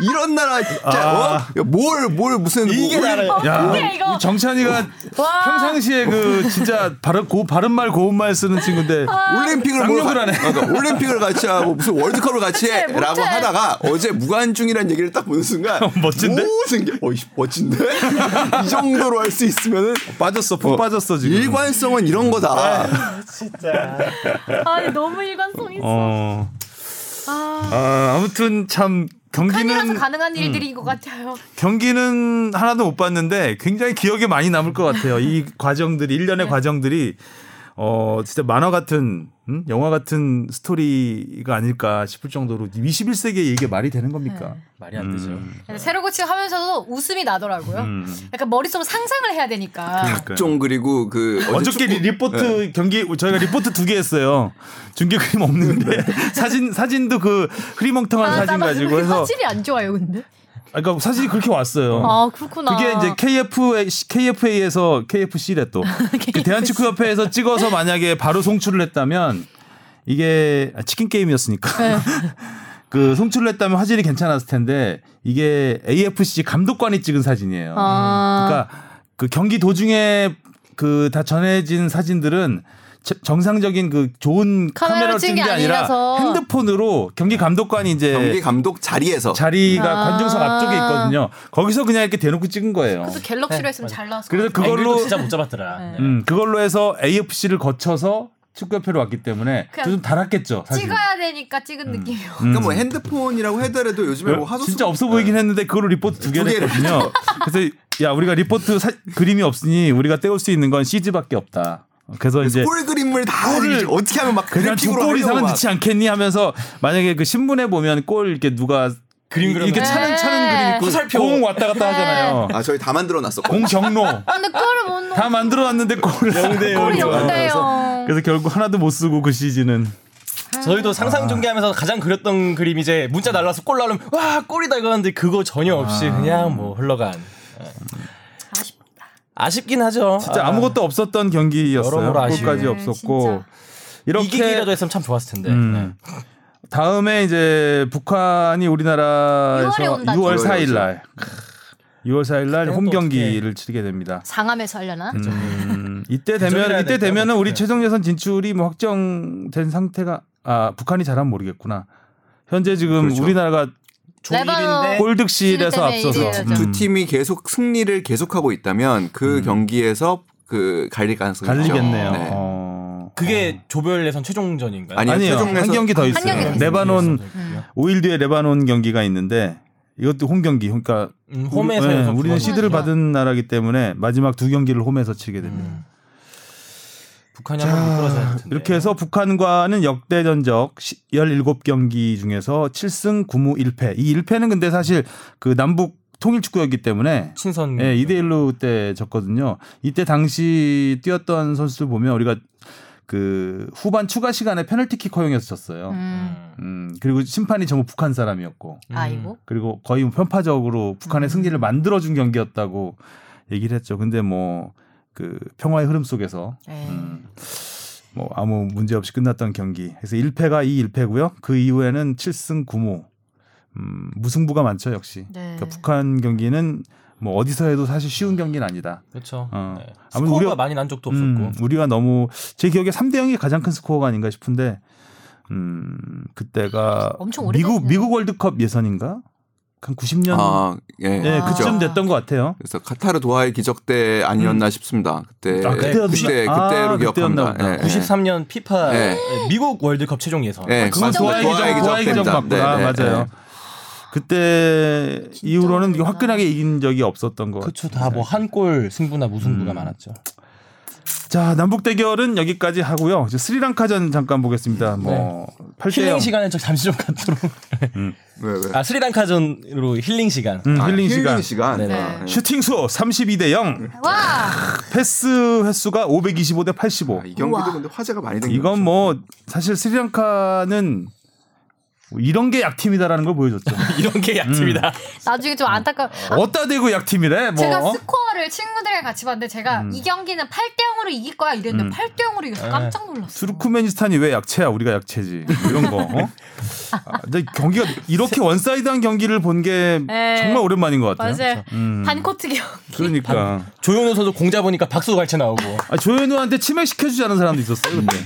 이런 나라 아. 자뭘뭘 무슨 이게 뭐 나라예요. 야, 어떻게 이거? 이 정찬이가 와. 평상시에 그 진짜 바른 고 바른 말 고운 말 쓰는 친구인데 올림픽을 뭘 하네. 그러니까 올림픽을 같이 하고 무슨 월드컵을 같이 해라고. 하다가 어제 무관중이라는 얘기를 딱 보는 순간 멋진데? 모든 게 어이 멋진데 이 정도로 할 수 있으면은 빠졌어, 푹 어, 빠졌어 지금. 일관성은 이런 거다. 아니 너무 일관성 있어. 어. 아. 아, 아무튼 참 경기는 가능한 일들인 것 같아요. 경기는 하나도 못 봤는데 굉장히 기억에 많이 남을 것 같아요. 이 과정들이 일련의 과정들이 어 진짜 만화 같은 음? 영화 같은 스토리가 아닐까 싶을 정도로 21세기에 이게 말이 되는 겁니까? 말이 안 되죠. 새로 고치고 하면서도 웃음이 나더라고요. 음. 약간 머릿속으로 상상을 해야 되니까. 좀 그리고 그 어저께 축구- 리포트 네. 경기 저희가 리포트 두 개 했어요. 중계 그림 없는데 사진 사진도 그 흐리멍텅한 아, 사진 나 가지고 해서 화질이 안 좋아요, 근데. 아, 그러니까 사진이 그렇게 왔어요. 아 그렇구나. 그게 이제 KF KFA에서 KFC래 또 그 대한축구협회에서 찍어서 만약에 바로 송출을 했다면 이게 아, 치킨 게임이었으니까 네. 그 송출을 했다면 화질이 괜찮았을 텐데 이게 AFC 감독관이 찍은 사진이에요. 아. 그러니까 그 경기 도중에 그 다 전해진 사진들은 저- 정상적인 그 좋은 카메라로 찍은 게게 아니라 아니라서. 핸드폰으로 경기 감독관이 이제 경기 감독 자리에서 자리가 아. 관중석 앞쪽에 있거든요. 거기서 그냥 이렇게 대놓고 찍은 거예요. 그것도 갤럭시로 했으면 잘 나왔을 그래서. 그걸로 앵글도 진짜 못 잡았더라. 네. 음, 그걸로 해서 AFC를 거쳐서 축구협회로 왔기 때문에 그냥 좀 달았겠죠. 사실. 찍어야 되니까 찍은 느낌이요. 그러니까 뭐 핸드폰이라고 하더라도 요즘에 뭐 하도 진짜 수- 없어 보이긴 했는데 그걸로 리포트 두 개를 두 개를. 했거든요. 그래서 야 우리가 리포트 사- 그림이 없으니 우리가 떼올 수 있는 건 CG밖에 없다. 그래서 이제 골 그림을 다 골을 어떻게 하면 막 그냥 두 그래픽으로 골 하려고 이상은 막 넣지 않겠니 하면서 만약에 그 신문에 보면 골 이렇게 누가 그림 그려놓은 이렇게 거. 차는 차는 네. 그림 있고 화살표. 공 왔다 갔다 네. 하잖아요. 아 저희 다 만들어 놨어. 공 경로 근데 그거를 못 넣어. 다 만들어 놨는데 골을 골이 없대요. 그래서 결국 하나도 못 쓰고 그 시즌은 저희도 상상 중계하면서 가장 그렸던 그림 이제 문자 날라서 골 나오면 와 골이다 이거 하는데 그거 전혀 없이 그냥 뭐 흘러간. 아쉽긴 하죠. 진짜 아, 아무것도 없었던 경기였어요. 골까지 네, 없었고 진짜. 이렇게 이기기라도 했으면 참 좋았을 텐데. 음. 네. 다음에 이제 북한이 우리나라에서 6월에 온다죠. 6월 4일 날 6월 4일 날홈또 경기를 치르게 됩니다. 상암에서 하려나? 음, 이때 조절해야 되면 이때? 되면은 우리 네. 최종 예선 진출이 뭐 확정된 상태가 아 북한이 잘하면 모르겠구나. 현재 지금 그렇죠. 우리나라가 레바논 골득실에서 앞서서. 음, 두 팀이 계속 승리를 계속하고 있다면 그 경기에서 그 갈릴 가능성이. 갈리겠네요. 네. 어, 그게 조별 예선 최종전인가요? 아니, 아니요. 최종 한 경기 더한 있어요. 경기. 레바논 음. 5일 뒤에 레바논 경기가 있는데 이것도 홈 경기. 그러니까 음, 홈에서 우리, 네, 우리는 시드를 홈에서. 받은 나라기 때문에 마지막 두 경기를 홈에서 치게 됩니다. 음. 북한이 한번. 이렇게 해서 북한과는 역대 전적 17경기 중에서 7승 9무 1패. 이 1패는 근데 사실 그 남북 통일 축구였기 때문에 친선 예, 2대 1로 때 졌거든요. 이때 당시 뛰었던 선수들 보면 우리가 그 후반 추가 시간에 페널티킥 허용해서 졌어요. 음. 음, 그리고 심판이 전부 북한 사람이었고 아이고. 그리고 거의 편파적으로 북한의 음. 승리를 만들어준 경기였다고 얘기를 했죠. 근데 뭐 그 평화의 흐름 속에서 네. 음, 뭐 아무 문제 없이 끝났던 경기. 그래서 1패가 2 1패고요. 그 이후에는 7승 9무. 음, 무승부가 많죠, 역시. 네. 그러니까 북한 경기는 뭐 어디서 해도 사실 쉬운 경기는 아니다. 그렇죠. 어. 네. 스코어가 우리가- 많이 난 적도 없었고. 음, 우리가 너무 제 기억에 3대 0이 가장 큰 스코어가 아닌가 싶은데 음, 그때가 미국. 미국 월드컵 예선인가? 한 90년 아, 예. 네, 아. 그쯤 됐던 것 같아요. 그래서 카타르 도하의 기적 때 아니었나 싶습니다. 그때 아? 그때 아, 그때로 그때였나 기억합니다. 예, 93년 피파 네. 미국 월드컵 최종 예선. 예. 그건 진짜 도하의. 기적, 도하의 기적 때입니다. 맞구나. 네, 네, 맞아요. 네. 그때 이후로는. 화끈하게 이긴 적이 없었던 것 그렇죠. 같아요. 다뭐 한 골 승부나 무승부가 음. 많았죠. 자, 남북 대결은 여기까지 하고요. 이제 스리랑카전 잠깐 보겠습니다. 뭐 8대 힐링 0. 시간에 저 잠시 좀 갖도록. 왜 왜? 아 스리랑카전으로 힐링 시간. 음, 아, 힐링 시간. 시간. 네네. 아, 예. 슈팅 수 32 대 0. 와. 패스 횟수가 525 대 85. 아, 이 경기도 우와. 근데 화제가 많이 된 이건 거죠. 뭐 사실 스리랑카는 뭐 이런 게 약팀이다라는 걸 보여줬죠. 이런 게 약팀이다. 나중에 좀 안타까. 어따 대고 약팀이래. 뭐. 제가 스코어 를 친구들이랑 같이 봤는데 제가 음. 이 경기는 8대 0으로 이길 거야 이랬는데 음. 8대 0으로 이겨서 네. 깜짝 놀랐어. 투르크메니스탄이 왜 약체야? 우리가 약체지. 뭐 이런 거. 어? 아, 근데 경기가 이렇게 one side한 경기를 본게 네. 정말 오랜만인 것 같아요. 맞아요. 음. 반코트 경기. 그러니까 조현우 선수 공자 보니까 박수 갈채 나오고. 아, 조현우한테 치맥 시켜주지 않은 사람도 있었어요. 근데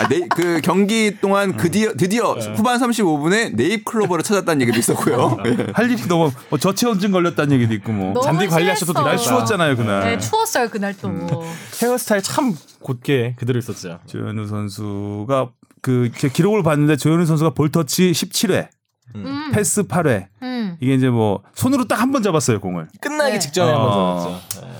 아, 네, 그 경기 동안 그 드디어, 드디어 후반 35분에 네잎 클로버를 찾았다는 얘기도 있었고요. 예. 할 일이 너무 뭐 저체온증 걸렸다는 얘기도 있고 뭐. 잔디 관리하셔도. 되겠다. 날 추웠잖아요 그날. 네, 추웠어요 그날 또. 헤어스타일 참 곧게 그대로 있었죠. 조현우 선수가 그 제 기록을 봤는데 조현우 선수가 볼터치 17회, 음. 패스 8회. 음. 이게 이제 뭐 손으로 딱 한 번 잡았어요 공을. 끝나기 네. 직전에 어. 한번 잡았죠. 네.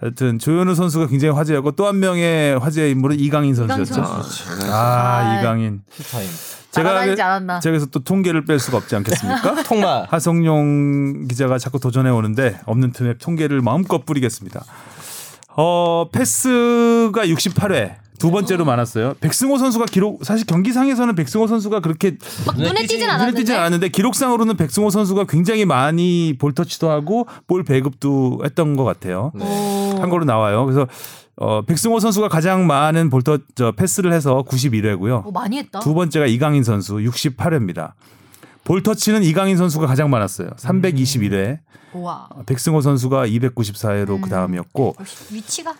하여튼 조현우 선수가 굉장히 화제였고 또 한 명의 화제의 인물은 이강인 선수였죠. 이강인 선수. 아, 아. 이강인. 풀타임. 제가 날아다니지 않았나. 제가 그래서 또 통계를 뺄 수가 없지 않겠습니까? 통마. 하성룡 기자가 자꾸 도전해 오는데 없는 틈에 통계를 마음껏 뿌리겠습니다. 어, 패스가 68회. 두 번째로 많았어요. 백승호 선수가 기록 사실 경기상에서는 백승호 선수가 그렇게 막 눈에 눈에 띄지- 띄진 눈에 않았는데. 띄진 않았는데 기록상으로는 백승호 선수가 굉장히 많이 볼 터치도 하고 볼 배급도 했던 것 같아요. 오. 한 거로 나와요. 그래서 어, 백승호 선수가 가장 많은 볼터 저 패스를 해서 91회고요. 오, 많이 했다. 두 번째가 이강인 선수 68회입니다. 볼터치는 이강인 선수가 가장 많았어요. 321회. 와. 백승호 선수가 294회로 음. 그 다음이었고 위치가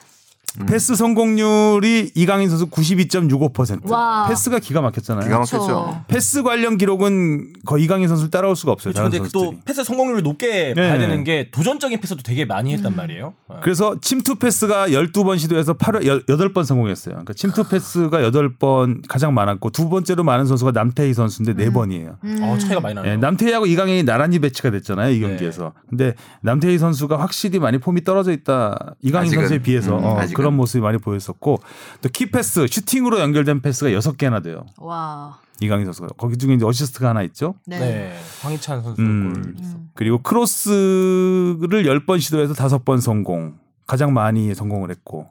패스 성공률이 이강인 선수 92.65%. 와. 패스가 기가 막혔잖아요. 기가 막혔죠. 그렇죠. 패스 관련 기록은 거의 이강인 선수를 따라올 수가 없어요. 다른 근데 또. 패스 성공률을 높게 네. 봐야 되는 게 도전적인 패스도 되게 많이 했단 음. 말이에요. 어. 그래서 침투 패스가 12번 시도해서 8회 8번 성공했어요. 그러니까 침투 패스가 8번 가장 많았고 두 번째로 많은 선수가 남태희 선수인데 네 4번이에요. 음. 어, 차이가 많이 나네요. 예, 남태희하고 이강인이 나란히 배치가 됐잖아요 이 경기에서. 근데 남태희 선수가 확실히 많이 폼이 떨어져 있다. 이강인 아직은. 선수에 비해서 음, 어. 그런 모습이 많이 보였었고 또 key pass 슈팅으로 연결된 패스가 6개나 돼요. 와. 이강인 선수가 거기 중에 이제 어시스트가 하나 있죠. 네. 네. 황희찬 선수 음. 골. 음. 그리고 크로스를 10번 시도해서 5번 성공. 가장 많이 성공을 했고.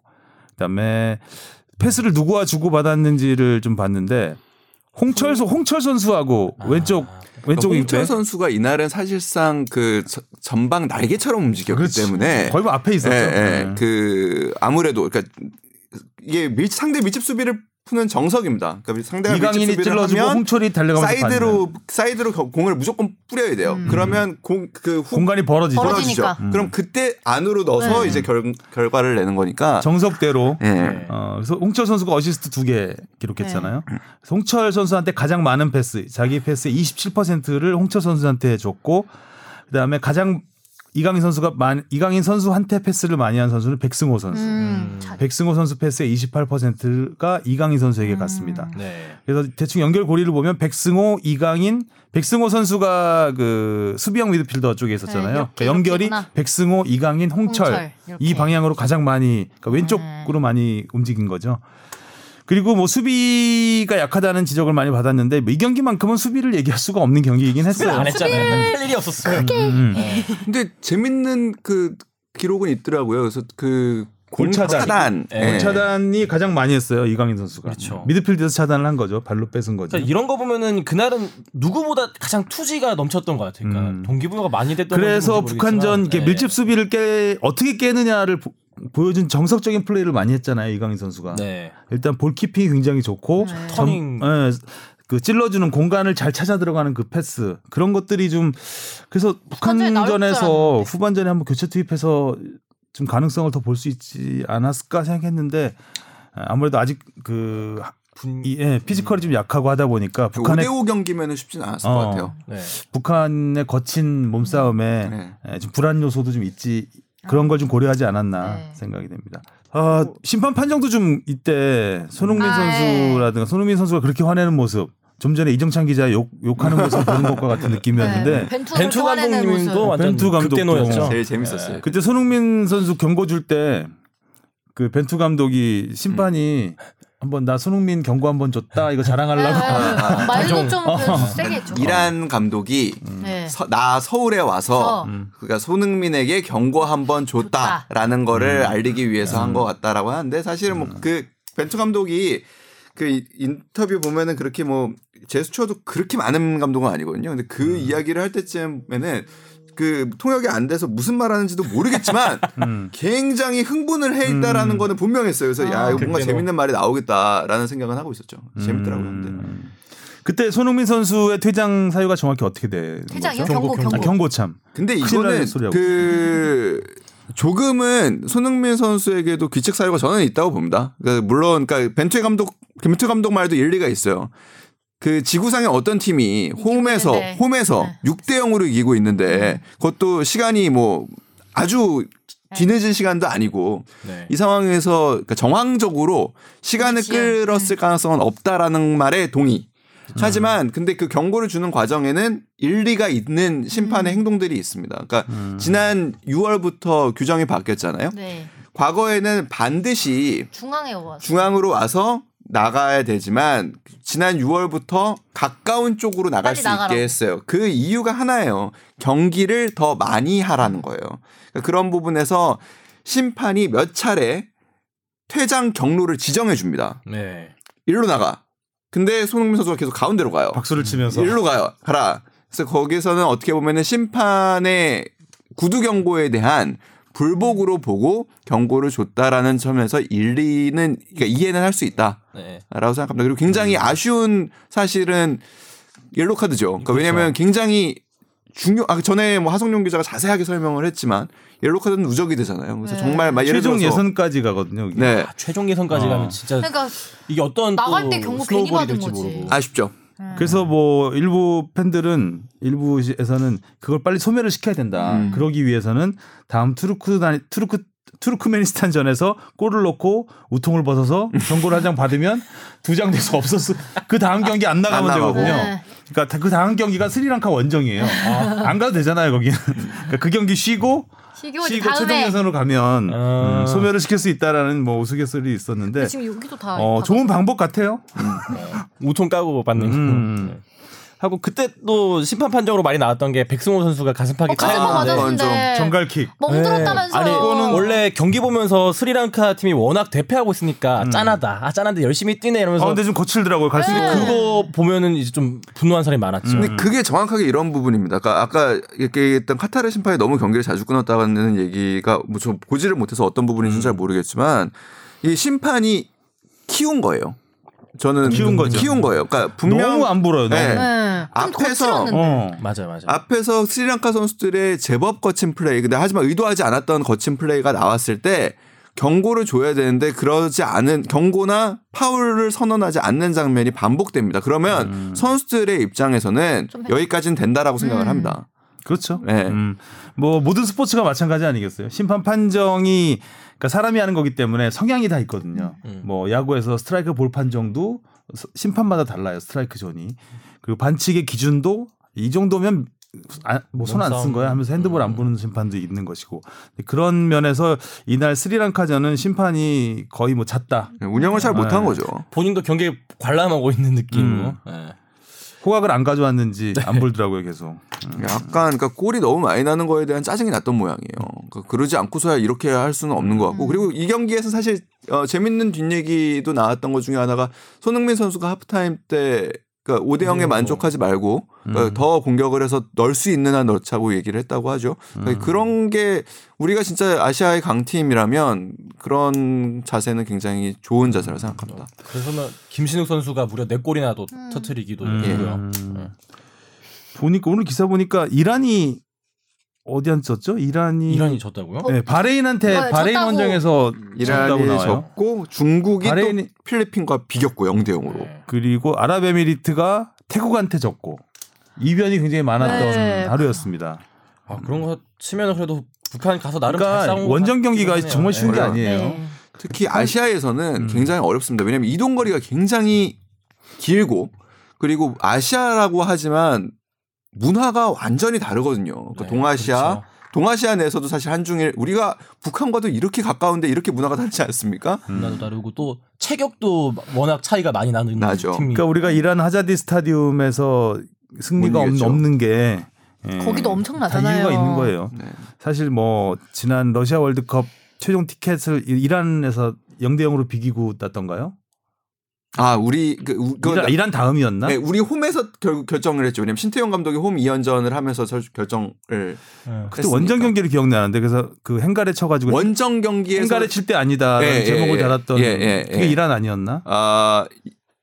그다음에 패스를 누구와 주고 받았는지를 좀 봤는데 홍철 선 홍철 선수하고 왼쪽 왼쪽 그러니까 홍철 선수가 이날은 사실상 그 저- 전방 날개처럼 움직였기 그렇지. 때문에 거의 뭐 앞에 있었죠. 예, 예. 네. 그 아무래도 그러니까 이게 밀, 상대 밀집 수비를 푸는 정석입니다. 그러니까 상대가 이강인이 찔러주고 홍철이 달려가면서 사이드로 사이드로 겨- 공을 무조건 뿌려야 돼요. 음. 그러면 공 그 공간이 벌어지죠. 벌어지니까. 벌어지죠. 음. 그럼 그때 안으로 넣어서 네. 이제 결, 결과를 내는 거니까. 정석대로. 예. 네. 어, 그래서 홍철 선수가 어시스트 두 개 기록했잖아요. 그래서 홍철 선수한테 가장 많은 패스, 자기 패스의 27%를 홍철 선수한테 줬고, 그 다음에 가장 이강인 선수가 만, 이강인 선수한테 패스를 많이 한 선수는 백승호 선수. 음. 잘- 백승호 선수 패스의 28%가 이강인 선수에게 음. 갔습니다. 네. 그래서 대충 연결 고리를 보면 백승호, 이강인, 백승호 선수가 그 수비형 미드필더 쪽에 있었잖아요. 네, 이렇게, 그러니까 연결이 이렇게구나. 백승호, 이강인, 홍철, 홍철, 이렇게. 이 방향으로 가장 많이 그러니까 왼쪽으로 많이 움직인 거죠. 그리고 뭐 수비가 약하다는 지적을 많이 받았는데 뭐 이 경기만큼은 수비를 얘기할 수가 없는 경기이긴 했어요. 안 했잖아요. 할 일이 없었어요. 음. 근데 재밌는 그 기록은 있더라고요. 그래서 그 골차단. 공차단. 네. 예. 차단이 가장 많이 했어요 이강인 선수가. 그렇죠. 미드필드에서 차단을 한 거죠. 발로 뺏은 거죠. 그러니까 이런 거 보면은 그날은 누구보다 가장 투지가 넘쳤던 것 같아요. 그러니까 음. 동기부여가 많이 됐던 그래서 북한전 네. 밀집 수비를 깨 어떻게 깨느냐를 보, 보여준 정석적인 플레이를 많이 했잖아요 이강인 선수가. 네. 일단 볼키핑이 굉장히 좋고 네. 점- turning. 예, 그 찔러주는 공간을 잘 찾아 들어가는 그 패스 그런 것들이 좀 그래서 줄 북한전에서. 후반전에 한번 교체 투입해서 좀 가능성을 더 볼 수 있지 않았을까 생각했는데 아무래도 아직 그 분... 이, 예, physical이 좀 약하고 하다 보니까 그 북한의 5대5 경기면은 쉽진 않았을 어. 것 같아요. 네. 북한의 거친 몸싸움에 네. 예, 좀 불안 요소도 좀 있지 그런 걸 좀 고려하지 않았나 네. 생각이 됩니다. 아, 심판 판정도 좀 이때 손흥민 아, 선수라든가 손흥민 선수가 그렇게 화내는 모습 좀 전에 이정찬 기자 욕 욕하는 모습 보는 것과 같은 느낌이었는데 네. 벤투, 감독님도 완전 벤투 감독도 극대노였죠. 제일 재밌었어요. 그때 손흥민 선수 경고 줄 때 그 벤투 감독이 심판이 한번 나 손흥민 경고 한번 줬다 이거 자랑하려고 네. 말도 좀- 좀그 세게 했죠. 이란 감독이 네. 서- 나 서울에 와서 어. 그러니까 손흥민에게 경고 한번 줬다라는 거를 알리기 위해서 한 것 같다라고 하는데 사실은 뭐 그 벤투 감독이 그 이- 인터뷰 보면은 그렇게 뭐 제스처도 그렇게 많은 감독은 아니거든요. 근데 그 이야기를 할 때쯤에는 그 통역이 안 돼서 무슨 말하는지도 모르겠지만 음. 굉장히 흥분을 해 있다라는 거는 분명했어요. 그래서 야 이거 뭔가 그때는- 재밌는 말이 나오겠다라는 생각은 하고 있었죠. 재밌더라고요. 근데. 음. 그때 손흥민 선수의 퇴장 사유가 정확히 어떻게 된 퇴장이요? 경고, 경고. 아, 경고 참. 근데 큰일 이거는. 그 조금은 손흥민 선수에게도 귀책 사유가 저는 있다고 봅니다. 그러니까 물론 그러니까 벤투 감독 벤투 감독 말도 일리가 있어요. 그 지구상의 어떤 팀이 홈에서 있는데. 홈에서 네. 6대 0으로 이기고 있는데 그것도 시간이 뭐 아주 뒤늦은 시간도 아니고 네. 이 상황에서 그러니까 정황적으로 시간을 그렇지. 네. 끌었을 가능성은 없다라는 말에 동의. 하지만 근데 그 경고를 주는 과정에는 일리가 있는 심판의 음. 행동들이 있습니다. 그러니까 지난 6월부터 규정이 바뀌었잖아요. 네. 과거에는 반드시 중앙에 와. 중앙으로 와서 나가야 되지만 지난 6월부터 가까운 쪽으로 나갈 수 나가라고. 있게 했어요. 그 이유가 하나예요. 경기를 더 많이 하라는 거예요. 그러니까 그런 부분에서 심판이 몇 차례 퇴장 경로를 지정해 줍니다. 네. 일로 나가. 근데 손흥민 선수가 계속 가운데로 가요. 박수를 치면서 일로 가요. 가라. 그래서 거기서는 어떻게 보면은 심판의 구두 경고에 대한 불복으로 보고 경고를 줬다라는 점에서 일리는 그러니까 이해는 할 수 있다라고 네. 생각합니다. 그리고 굉장히 아쉬운 사실은 옐로 카드죠. 그러니까 왜냐하면 굉장히 중요. 아 전에 뭐 하성룡 기자가 자세하게 설명을 했지만 옐로 카드는 누적이 되잖아요. 그래서 네. 정말 막 예를 최종 들어서 예선까지 가거든요. 여기. 네 아, 최종 예선까지 어. 가면 진짜 그러니까 이게 어떤 나갈 또때 경고 괜히 받은 될지 거지. 모르고. 아쉽죠. 그래서 뭐 일부 팬들은 일부에서는 그걸 빨리 소멸을 시켜야 된다. 음. 그러기 위해서는 다음 투르크 투르크 투르크메니스탄전에서 골을 넣고 우통을 벗어서 경고를 한 장 받으면 두장 돼서 없었어. 그 다음 경기 안 나가면 안. 되거든요. 네. 그러니까 그 다음 경기가 스리랑카 원정이에요. 안 가도 되잖아요, 거기는. 그러니까 그 경기 쉬고 시기고 최종 다음에 예선으로 가면 아. 음, 소멸을 시킬 수 있다라는 뭐 우스갯소리 있었는데 지금 여기도 다 어, 좋은 방법 같아요. 우통 까고 받는 음. 거. 네. 하고 그때 또 심판 판정으로 많이 나왔던 게 백승호 선수가 가슴팍에 어, 가슴 아, 팍 네. 맞았는데 정갈킥. 멍들었다면서요. 아니 그거는 원래 경기 보면서 스리랑카 팀이 워낙 대패하고 있으니까 짠하다. 아 짠한데 열심히 뛰네 이러면서 아 근데 좀 거칠더라고요. 갈수록 네. 그 그거 보면은 이제 좀 분노한 사람이 많았죠. 음. 근데 그게 정확하게 이런 부분입니다. 그러니까 아까 얘기했던 카타르 심판이 너무 경기를 자주 끊었다는 얘기가 뭐 저 보지를 못해서 어떤 부분인지는 잘 모르겠지만 이 심판이 키운 거예요. 저는 키운 거죠. 키운 거예요. 그러니까 분명 너무 안 불어요. 너무. 네. 네. 좀 앞에서-. 어. 맞아요, 맞아요. 앞에서 스리랑카 선수들의 제법 거친 플레이, 근데 하지만 의도하지 않았던 거친 플레이가 나왔을 때 경고를 줘야 되는데 그러지 않은 경고나 파울을 선언하지 않는 장면이 반복됩니다. 그러면 선수들의 입장에서는 여기까지는 된다라고 생각을 음. 합니다. 그렇죠. 네. 음, 뭐 모든 스포츠가 마찬가지 아니겠어요. 심판 판정이 그러니까 사람이 하는 거기 때문에 성향이 다 있거든요. 음. 뭐 야구에서 스트라이크 볼 판정도 스- 심판마다 달라요. 스트라이크 존이. 그리고 반칙의 기준도 이 정도면 뭐손 안 쓴. 거야 하면서 핸드볼 안 보는 심판도 있는 것이고 그런 면에서 이날 스리랑카전은 심판이 거의 뭐 잤다 운영을 잘 못한 네. 거죠. 본인도 경기에 관람하고 있는 느낌으로. 음. 예. 호각을 안 가져왔는지 안 보더라고요 계속. 약간 그러니까 골이 너무 많이 나는 거에 대한 짜증이 났던 모양이에요. 그러니까 그러지 않고서야 이렇게 할 수는 없는 것 같고 그리고 이 경기에서 사실 어, 재밌는 뒷얘기도 나왔던 것 중에 하나가 손흥민 선수가 하프타임 때 그러니까 5대 0에 만족하지 말고 그러니까 더 공격을 해서 넣을 수 있는 한 넣자고 얘기를 했다고 하죠. 그러니까 그런 게 우리가 진짜 아시아의 강팀이라면 그런 자세는 굉장히 좋은 자세라고 생각합니다. 그래서는 김신욱 선수가 무려 4골이나 또 터트리기도 했고요. 음. 보니까 오늘 기사 보니까 이란이 어디 앉았죠? 이란이 이란이 졌다고요? 네, 바레인한테 어, 바레인 졌다고. 원정에서 졌다고 이란이 나와요. 졌고 중국이 바레인이- 또 필리핀과 비겼고 0대 0으로. 네. 그리고 아랍에미리트가 태국한테 졌고 이변이 굉장히 많았던 네. 하루였습니다. 아, 그런 거 치면 그래도 북한 가서 나름 잘 그러니까 원정 경기가. 정말 쉬운 게 네. 아니에요. 네. 특히 아시아에서는 음. 굉장히 어렵습니다. 왜냐하면 이동 거리가 굉장히 길고 그리고 아시아라고 하지만 문화가 완전히 다르거든요. 그러니까 네, 동아시아, 그렇죠. 동아시아 내에서도 사실 한중일 우리가 북한과도 이렇게 가까운데 이렇게 문화가 다르지 않습니까? 문화도 다르고 또 체격도 워낙 차이가 많이 나는 나죠. 팀이 그러니까 우리가 이란 하자디 스타디움에서 승리가 이겼죠. 없는 게 예, 거기도 다 엄청나잖아요. 이유가 있는 거예요. 네. 사실 뭐 지난 러시아 월드컵 최종 티켓을 이- 이란에서 0대 0으로 비기고 났던가요? 아 우리 그, 우- 그 이란, 이란 다음이었나? 네, 우리 홈에서 결국 결정을 했죠. 왜냐면 신태용 감독이 홈 2연전을 하면서 절- 결정을 네. 그때 했으니까. 원정 경기를 기억나는데 그래서 그 행가에 쳐가지고 원정 경기에서 행가에 칠때 아니다라는 예, 예, 제목을 예. 달았던 예, 예, 그게 예. 이란 아니었나? 아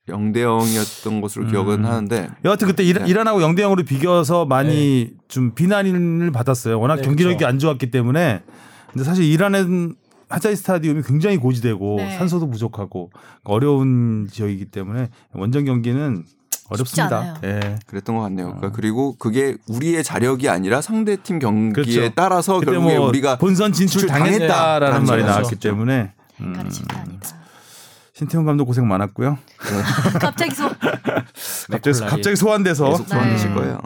0대 0이었던 것으로 기억은 음. 하는데 여하튼 그때 이란, 네. 이란하고 0대 0으로 비겨서 많이 좀 비난을 받았어요. 워낙 네, 경기력이 그쵸. 안 좋았기 때문에. 근데 사실 이란은 하자이 스타디움이 굉장히 고지되고 네. 산소도 부족하고 어려운 지역이기 때문에 원정 경기는 어렵습니다. 예. 그랬던 것 같네요. 그러니까 그리고 그게 우리의 자력이 아니라 상대 팀 경기에 그렇죠. 따라서 결국에 뭐 우리가 본선 진출 당했다라는 말이. 나왔기 때문에 음, 게 아니다. 신태용 감독 고생 많았고요. 갑자기 소. 갑자기. 갑자기 소환돼서 계속 소환되실 네. 거예요.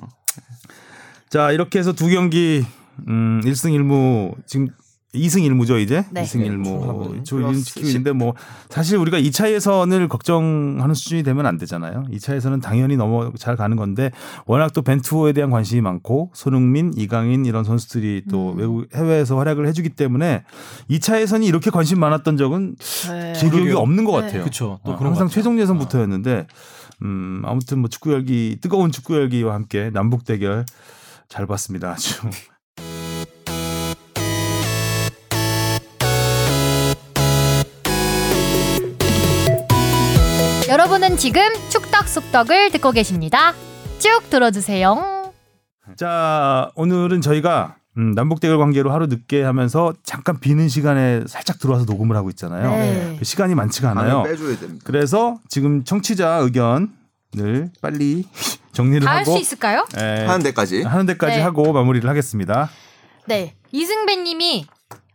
자 이렇게 해서 두 경기 음 1승 1무 지금 2승 1무죠 이제 네. 2승 네, 1무 총합은. 조인 플러스 지키고 있는데 뭐 사실 우리가 2차 예선을 걱정하는 수준이 되면 안 되잖아요. 2차 예선은 당연히 넘어 잘 가는 건데 워낙 또 벤투호에 대한 관심이 많고 손흥민, 이강인 이런 선수들이 또 음. 외국 해외에서 활약을 해주기 때문에 2차 예선이 이렇게 관심 많았던 적은 네. 제 기억이. 없는 것 네. 같아요. 그쵸. 또 어, 항상. 최종 예선부터였는데 음 아무튼 뭐 축구 열기 뜨거운 축구 열기와 함께 남북 대결 잘 봤습니다 아주. 지금 축덕 속덕을 듣고 계십니다. 쭉 들어주세요. 자 오늘은 저희가 음, 남북 대결 관계로 하루 늦게 하면서 잠깐 비는 시간에 살짝 들어와서 녹음을 하고 있잖아요. 네. 그 시간이 많지가 않아요. 방을 빼줘야 됩니다. 그래서 지금 청취자 의견을 빨리 정리를 다할 하고 수 있을까요? 에, 하는 데까지 하는 데까지 네. 하고 마무리를 하겠습니다. 네. 이승배님이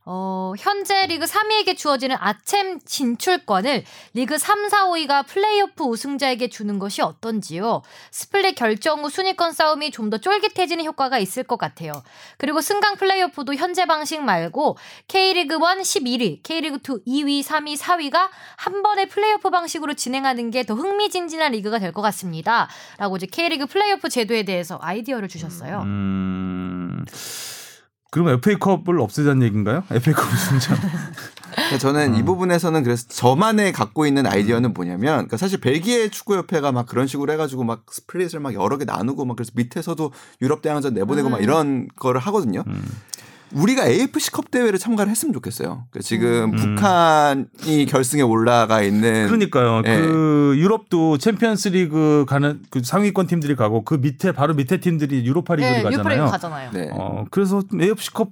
어, 현재 리그 3위에게 주어지는 아챔 진출권을 리그 3, 4, 5위가 플레이오프 우승자에게 주는 것이 어떤지요? split 결정 후 순위권 싸움이 좀 더 쫄깃해지는 효과가 있을 것 같아요. 그리고 승강 플레이오프도 현재 방식 말고 K리그 1 11위, K리그 2 2위, 3위, 4위가 한 번의 플레이오프 방식으로 진행하는 게 더 흥미진진한 리그가 될 것 같습니다. 라고 이제 K리그 플레이오프 제도에 대해서 아이디어를 주셨어요. 음, 그러면 FA컵을 없애자는 얘기인가요? FA컵 우승자. 근데 저는 음. 이 부분에서는 그래서 저만의 갖고 있는 아이디어는 뭐냐면 그러니까 사실 벨기에 축구협회가 막 그런 식으로 해가지고 막 스플릿을 막 여러 개 나누고 막 그래서 밑에서도 유럽 대항전 내보내고 막 음. 이런 거를 하거든요. 음. 우리가 AFC컵 대회를 참가를 했으면 좋겠어요. 그러니까 지금 음. 북한이 결승에 올라가 있는 그러니까요. 예. 그 유럽도 챔피언스리그 가는 그 상위권 팀들이 가고 그 밑에 바로 밑에 팀들이 유로파리그를 네, 가잖아요. 가잖아요. 네. 어, 그래서 AFC컵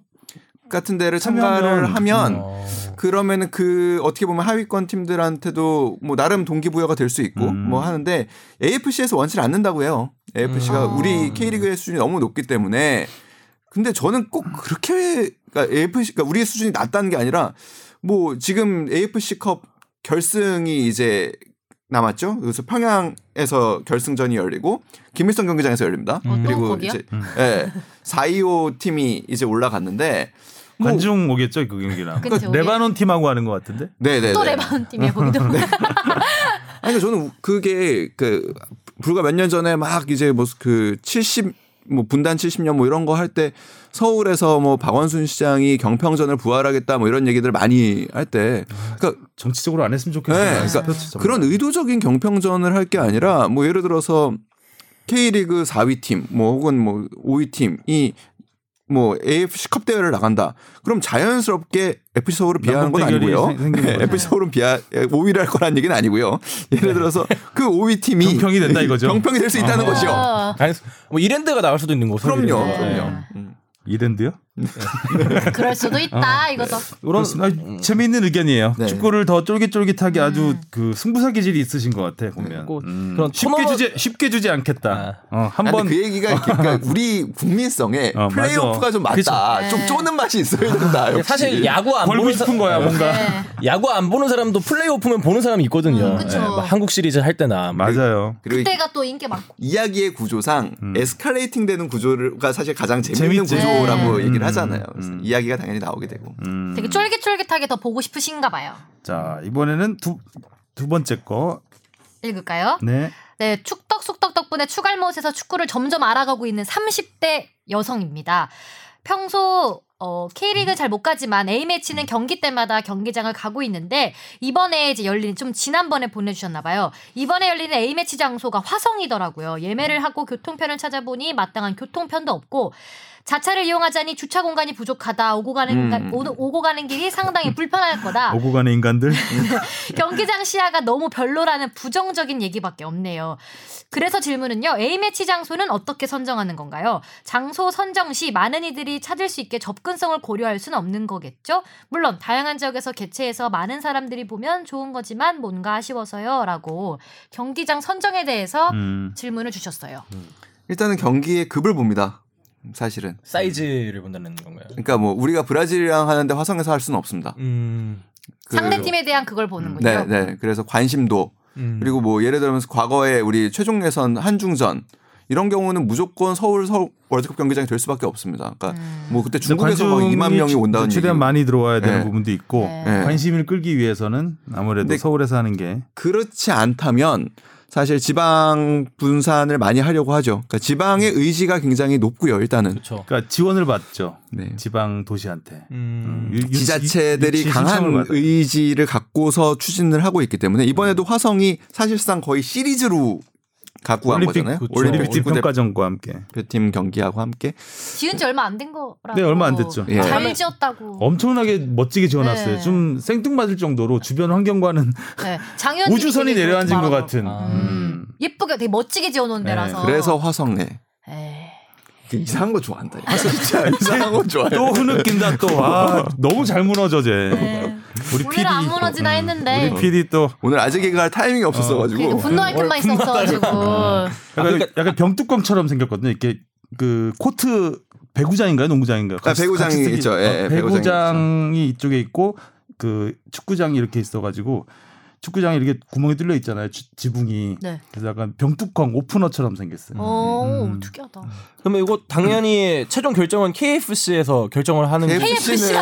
같은 데를 참가를 참여하면, 하면 어. 그러면은 그 어떻게 보면 하위권 팀들한테도 뭐 나름 동기부여가 될 수 있고 음. 뭐 하는데 AFC에서 원치를 않는다고 해요. AFC가 음. 우리 K리그의 수준이 너무 높기 때문에 근데 저는 꼭 그렇게 그러니까 AFC 그러니까 우리의 수준이 낮다는 게 아니라 뭐 지금 AFC컵 결승이 이제 남았죠. 그래서 평양에서 결승전이 열리고 김일성 경기장에서 열립니다. 어, 또 그리고? 이제 예. 425 팀이 이제 올라갔는데 뭐 관중 오겠죠 그 경기랑. 그치, 우리- 레바논 팀하고 하는 것 같은데. 네네. 또 레바논 팀이야 거기도. 아니 그러니까 저는 그게 그 불과 몇 년 전에 막 이제 뭐 그 70 뭐 분단 70년 뭐 이런 거 할 때 서울에서 뭐 박원순 시장이 경평전을 부활하겠다 뭐 이런 얘기들 많이 할 때 그러니까 정치적으로 안 했으면 좋겠어요. 네, 그러니까 그렇죠. 그런 의도적인 경평전을 할 게 아니라 뭐 예를 들어서 K리그 4위 팀 뭐 혹은 뭐 5위 팀이 뭐 AFC 컵 대회를 나간다. 그럼 자연스럽게 FC 서울을 비하하는 건 아니고요. 네, 거죠. FC 서울은 비하 5위를 할 거라는 얘기는 아니고요. 예를 들어서 그 5위 팀이 경평이 된다 이거죠. 경평이 될 수 있다는 어. 거죠. 어, 아니 뭐 이랜드가 나올 수도 있는 거고. 그럼요. 그럼요. 네. 음. 이랜드요? 그럴 수도 있다 이거죠. 이런 그렇습니다. 아, 재미있는 의견이에요. 네. 축구를 더 쫄깃쫄깃하게 아주 음. 그 승부사 기질이 있으신 것 같아 보면. 꼭 음. 그런 쉽게 토너먼- 주지 쉽게 주지 않겠다. 어, 아니, 한번 그 얘기가 이렇게 그러니까 우리 국민성에 어, 맞아. 플레이오프가 좀 맞다. 그쵸. 좀 네. 쪼는 맛이 있어야 된다. 역시. 사실 야구 안 보는 사- 싶은 거야 뭔가. 네. 야구 안 보는 사람도 플레이오프면 보는 사람이 있거든요. 음. 예, 뭐 한국 시리즈 할 때나 맞아요. 그리고 그때가 또 인기 많고. 이야기의 구조상 음. 에스컬레이팅 되는 구조가 사실 가장 재밌는 재밌지. 구조라고 네. 얘기 를 음, 하잖아요. 그래서 음. 이야기가 당연히 나오게 되고. 음. 되게 쫄깃쫄깃하게 더 보고 싶으신가 봐요. 자 이번에는 두 두 번째 거. 읽을까요? 네. 네, 축덕 숙덕 덕분에 추갈못에서 축구를 점점 알아가고 있는 30대 여성입니다. 평소 어, K리그 잘 못 가지만 A매치는 경기 때마다 경기장을 가고 있는데 이번에 이제 열린 좀 지난번에 보내 주셨나 봐요. 이번에 열리는 A매치 장소가 화성이더라고요. 예매를 하고 교통편을 찾아보니 마땅한 교통편도 없고 자차를 이용하자니 주차 공간이 부족하다. 오고 가는 음. 가- 오, 오고 가는 길이 상당히 불편할 거다. 오고 가는 인간들. 경기장 시야가 너무 별로라는 부정적인 얘기밖에 없네요. 그래서 질문은요. A매치 장소는 어떻게 선정하는 건가요? 장소 선정 시 많은 이들이 찾을 수 있게 접근성을 고려할 수는 없는 거겠죠? 물론 다양한 지역에서 개최해서 많은 사람들이 보면 좋은 거지만 뭔가 아쉬워서요. 라고 경기장 선정에 대해서 음. 질문을 주셨어요. 일단은 경기의 급을 봅니다. 사실은. 사이즈를 본다는 건가요? 그러니까 뭐 우리가 브라질이랑 하는데 화성에서 할 수는 없습니다. 음. 그- 상대 팀에 대한 그걸 보는군요. 네, 네. 그래서 관심도 음. 그리고 뭐 예를 들면 과거에 우리 최종 예선 한중전 이런 경우는 무조건 서울 서울 월드컵 경기장이 될 수밖에 없습니다. 그러니까 음. 뭐 그때 중국에서 막 관중이 2만 명이 온다는 최대한 얘기. 많이 들어와야 되는 네. 부분도 있고 네. 네. 관심을 끌기 위해서는 아무래도 서울에서 하는 게 그렇지 않다면 사실 지방 분산을 많이 하려고 하죠. 그러니까 지방의 의지가 굉장히 높고요. 일단은 그렇죠. 그러니까 지원을 받죠. 네. 지방 도시한테. 음. 유- 유- 지자체들이 강한. 의지를 갖고서 추진을 하고 있기 때문에 이번에도 화성이 사실상 거의 시리즈로 갖고 간 올림픽 거잖아요. 그쵸. 올림픽 올림픽 평가전과 함께. 대표팀 경기하고 함께 지은 지 얼마 안 된 거라고. 네, 얼마 안 됐죠. 예. 잘 지었다고. 엄청나게 멋지게 지어놨어요. 네. 좀 생뚱맞을 정도로 주변 환경과는 네. 우주선이 내려앉은 것. 같은. 아. 음. 예쁘게 되게 멋지게 지어놓은 네. 데라서. 그래서 화성에 에이. 그 이상한 거 좋아한다. 진짜 이상한 거 좋아해. 또 흐느낀다 또. 아, 너무 잘 무너져 쟤. 네. 우리 오늘은 안 무너지나 했는데. 우리 PD 또 오늘 아직 얘기할 타이밍이 없었어가지고 그러니까 분노할 틈만 있었어가지고. 약간, 약간 병뚜껑처럼 생겼거든요. 이렇게 그 코트 배구장인가요, 농구장인가요? 아, 배구장이 쓰기- 있죠. 예, 어, 예, 배구장이 이쪽에 있고 그 축구장이 이렇게 있어가지고 축구장에 이렇게 구멍이 뚫려 있잖아요. 지- 지붕이. 네. 그래서 약간 병뚜껑 오프너처럼 생겼어요. 오, 음. 특이하다. 그러면 이거 당연히 최종 결정은 KFC에서 결정을 하는 아니. KFC는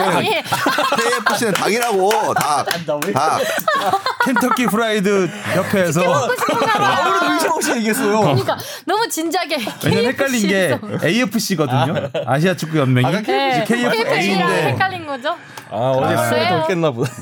닭이라고 닭. 닭. 켄터키 프라이드 협회에서 아무래도 의심 없이 얘기했어요. 그러니까 너무 진지하게 왜냐면 헷갈린 게. AFC거든요. 아 시아 축구 연맹이 네, KFC랑 KFA인데 헷갈린 거죠? 아 어제 아, 술을 그래요? 더 깼나 보다.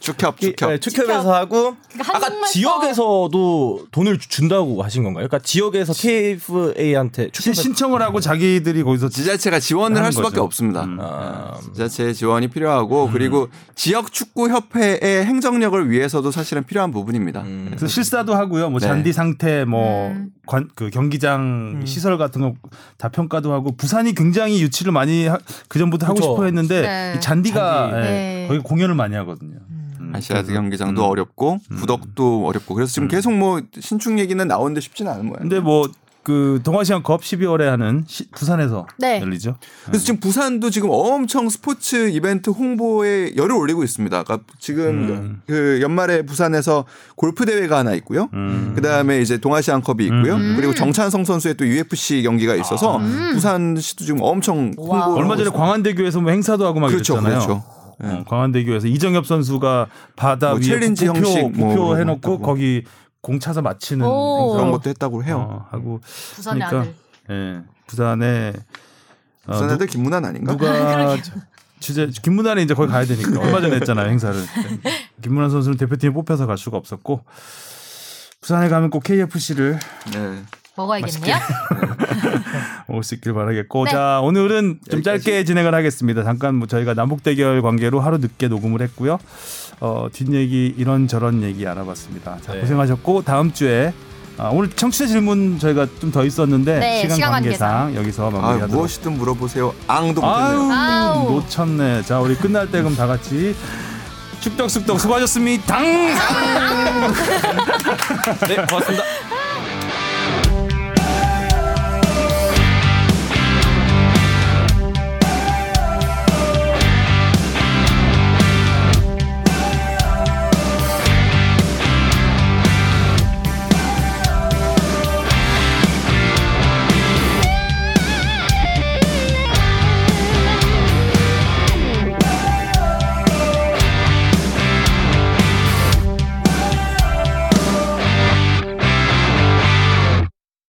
축협 축협. 네, 축협에서 하고 그러니까 아까 지역에서도 돈을 주- 준다고 하신 건가요? 그러니까 지역에서 KFA한테 축협 신청을 하고 자기들이 거기서 지자체가 지원을 할 수밖에 거죠. 없습니다. 음. 아, 지자체의 지원이 필요하고 그리고 지역 축구 협회의 행정력을 위해서도 사실은 필요한 부분입니다. 음. 그래서 실사도 하고요. 뭐 네. 잔디 상태, 뭐 음. 관, 그 경기장 시설 같은 거 다 평가도 하고 부산이 굉장히 유치를 많이 그 전부터 하고. 싶어 했는데 네. 이 잔디가 잔디. 예, 네. 거기 공연을 많이 하거든요. 음, 아시아드 그래서- 경기장도 음. 어렵고 구덕도 어렵고 그래서 지금 계속 뭐 신축 얘기는 나오는데 쉽지는 않은 모양. 근데 뭐그 동아시안 컵 12월에 하는 시- 부산에서 네. 열리죠. 그래서 지금 부산도 지금 엄청 스포츠 이벤트 홍보에 열을 올리고 있습니다. 그러니까 지금 음. 그 연말에 부산에서 골프 대회가 하나 있고요. 음. 그 다음에 이제 동아시안 컵이 있고요. 음. 그리고 정찬성 선수의 또 UFC 경기가 있어서 부산시도 지금 엄청. 홍보 얼마 전에 광안대교에서 뭐 행사도 하고 막 그렇죠, 이랬잖아요. 그렇죠. 어, 광안대교에서 이정협 선수가 바다 뭐 위에 challenge 부표, 형식 뭐 부표 거 해놓고 했다고. 거기 공 차서 맞히는. 행사 그런 것도 했다고 해요. 어, 하고 부산의 그러니까, 아들. 예, 부산에 어, 부산 애들 김문환 아닌가? 누가 취재 김문환이 이제 거기 가야 되니까 얼마 전에 했잖아요 행사를. 김문환 선수는 대표팀에 뽑혀서 갈 수가 없었고 부산에 가면 꼭 KFC를 네. 먹어야겠네요. 먹을 수 있길 바라겠고 네. 자 오늘은 좀 여기까지. 짧게 진행을 하겠습니다. 잠깐 뭐 저희가 남북 대결 관계로 하루 늦게 녹음을 했고요. 어, 뒷얘기 이런 저런 얘기 알아봤습니다. 자 네. 고생하셨고 다음 주에 아, 오늘 청취자 질문 저희가 좀 더 있었는데 네, 시간, 시간 관계상 여기서 아, 마무리하도록 무엇이든 물어보세요. 앙도 아유 못했네요. 놓쳤네. 자 우리 끝날 때 그럼 다 같이 축덕숙덕 수고하셨습니다. 네, 고맙습니다.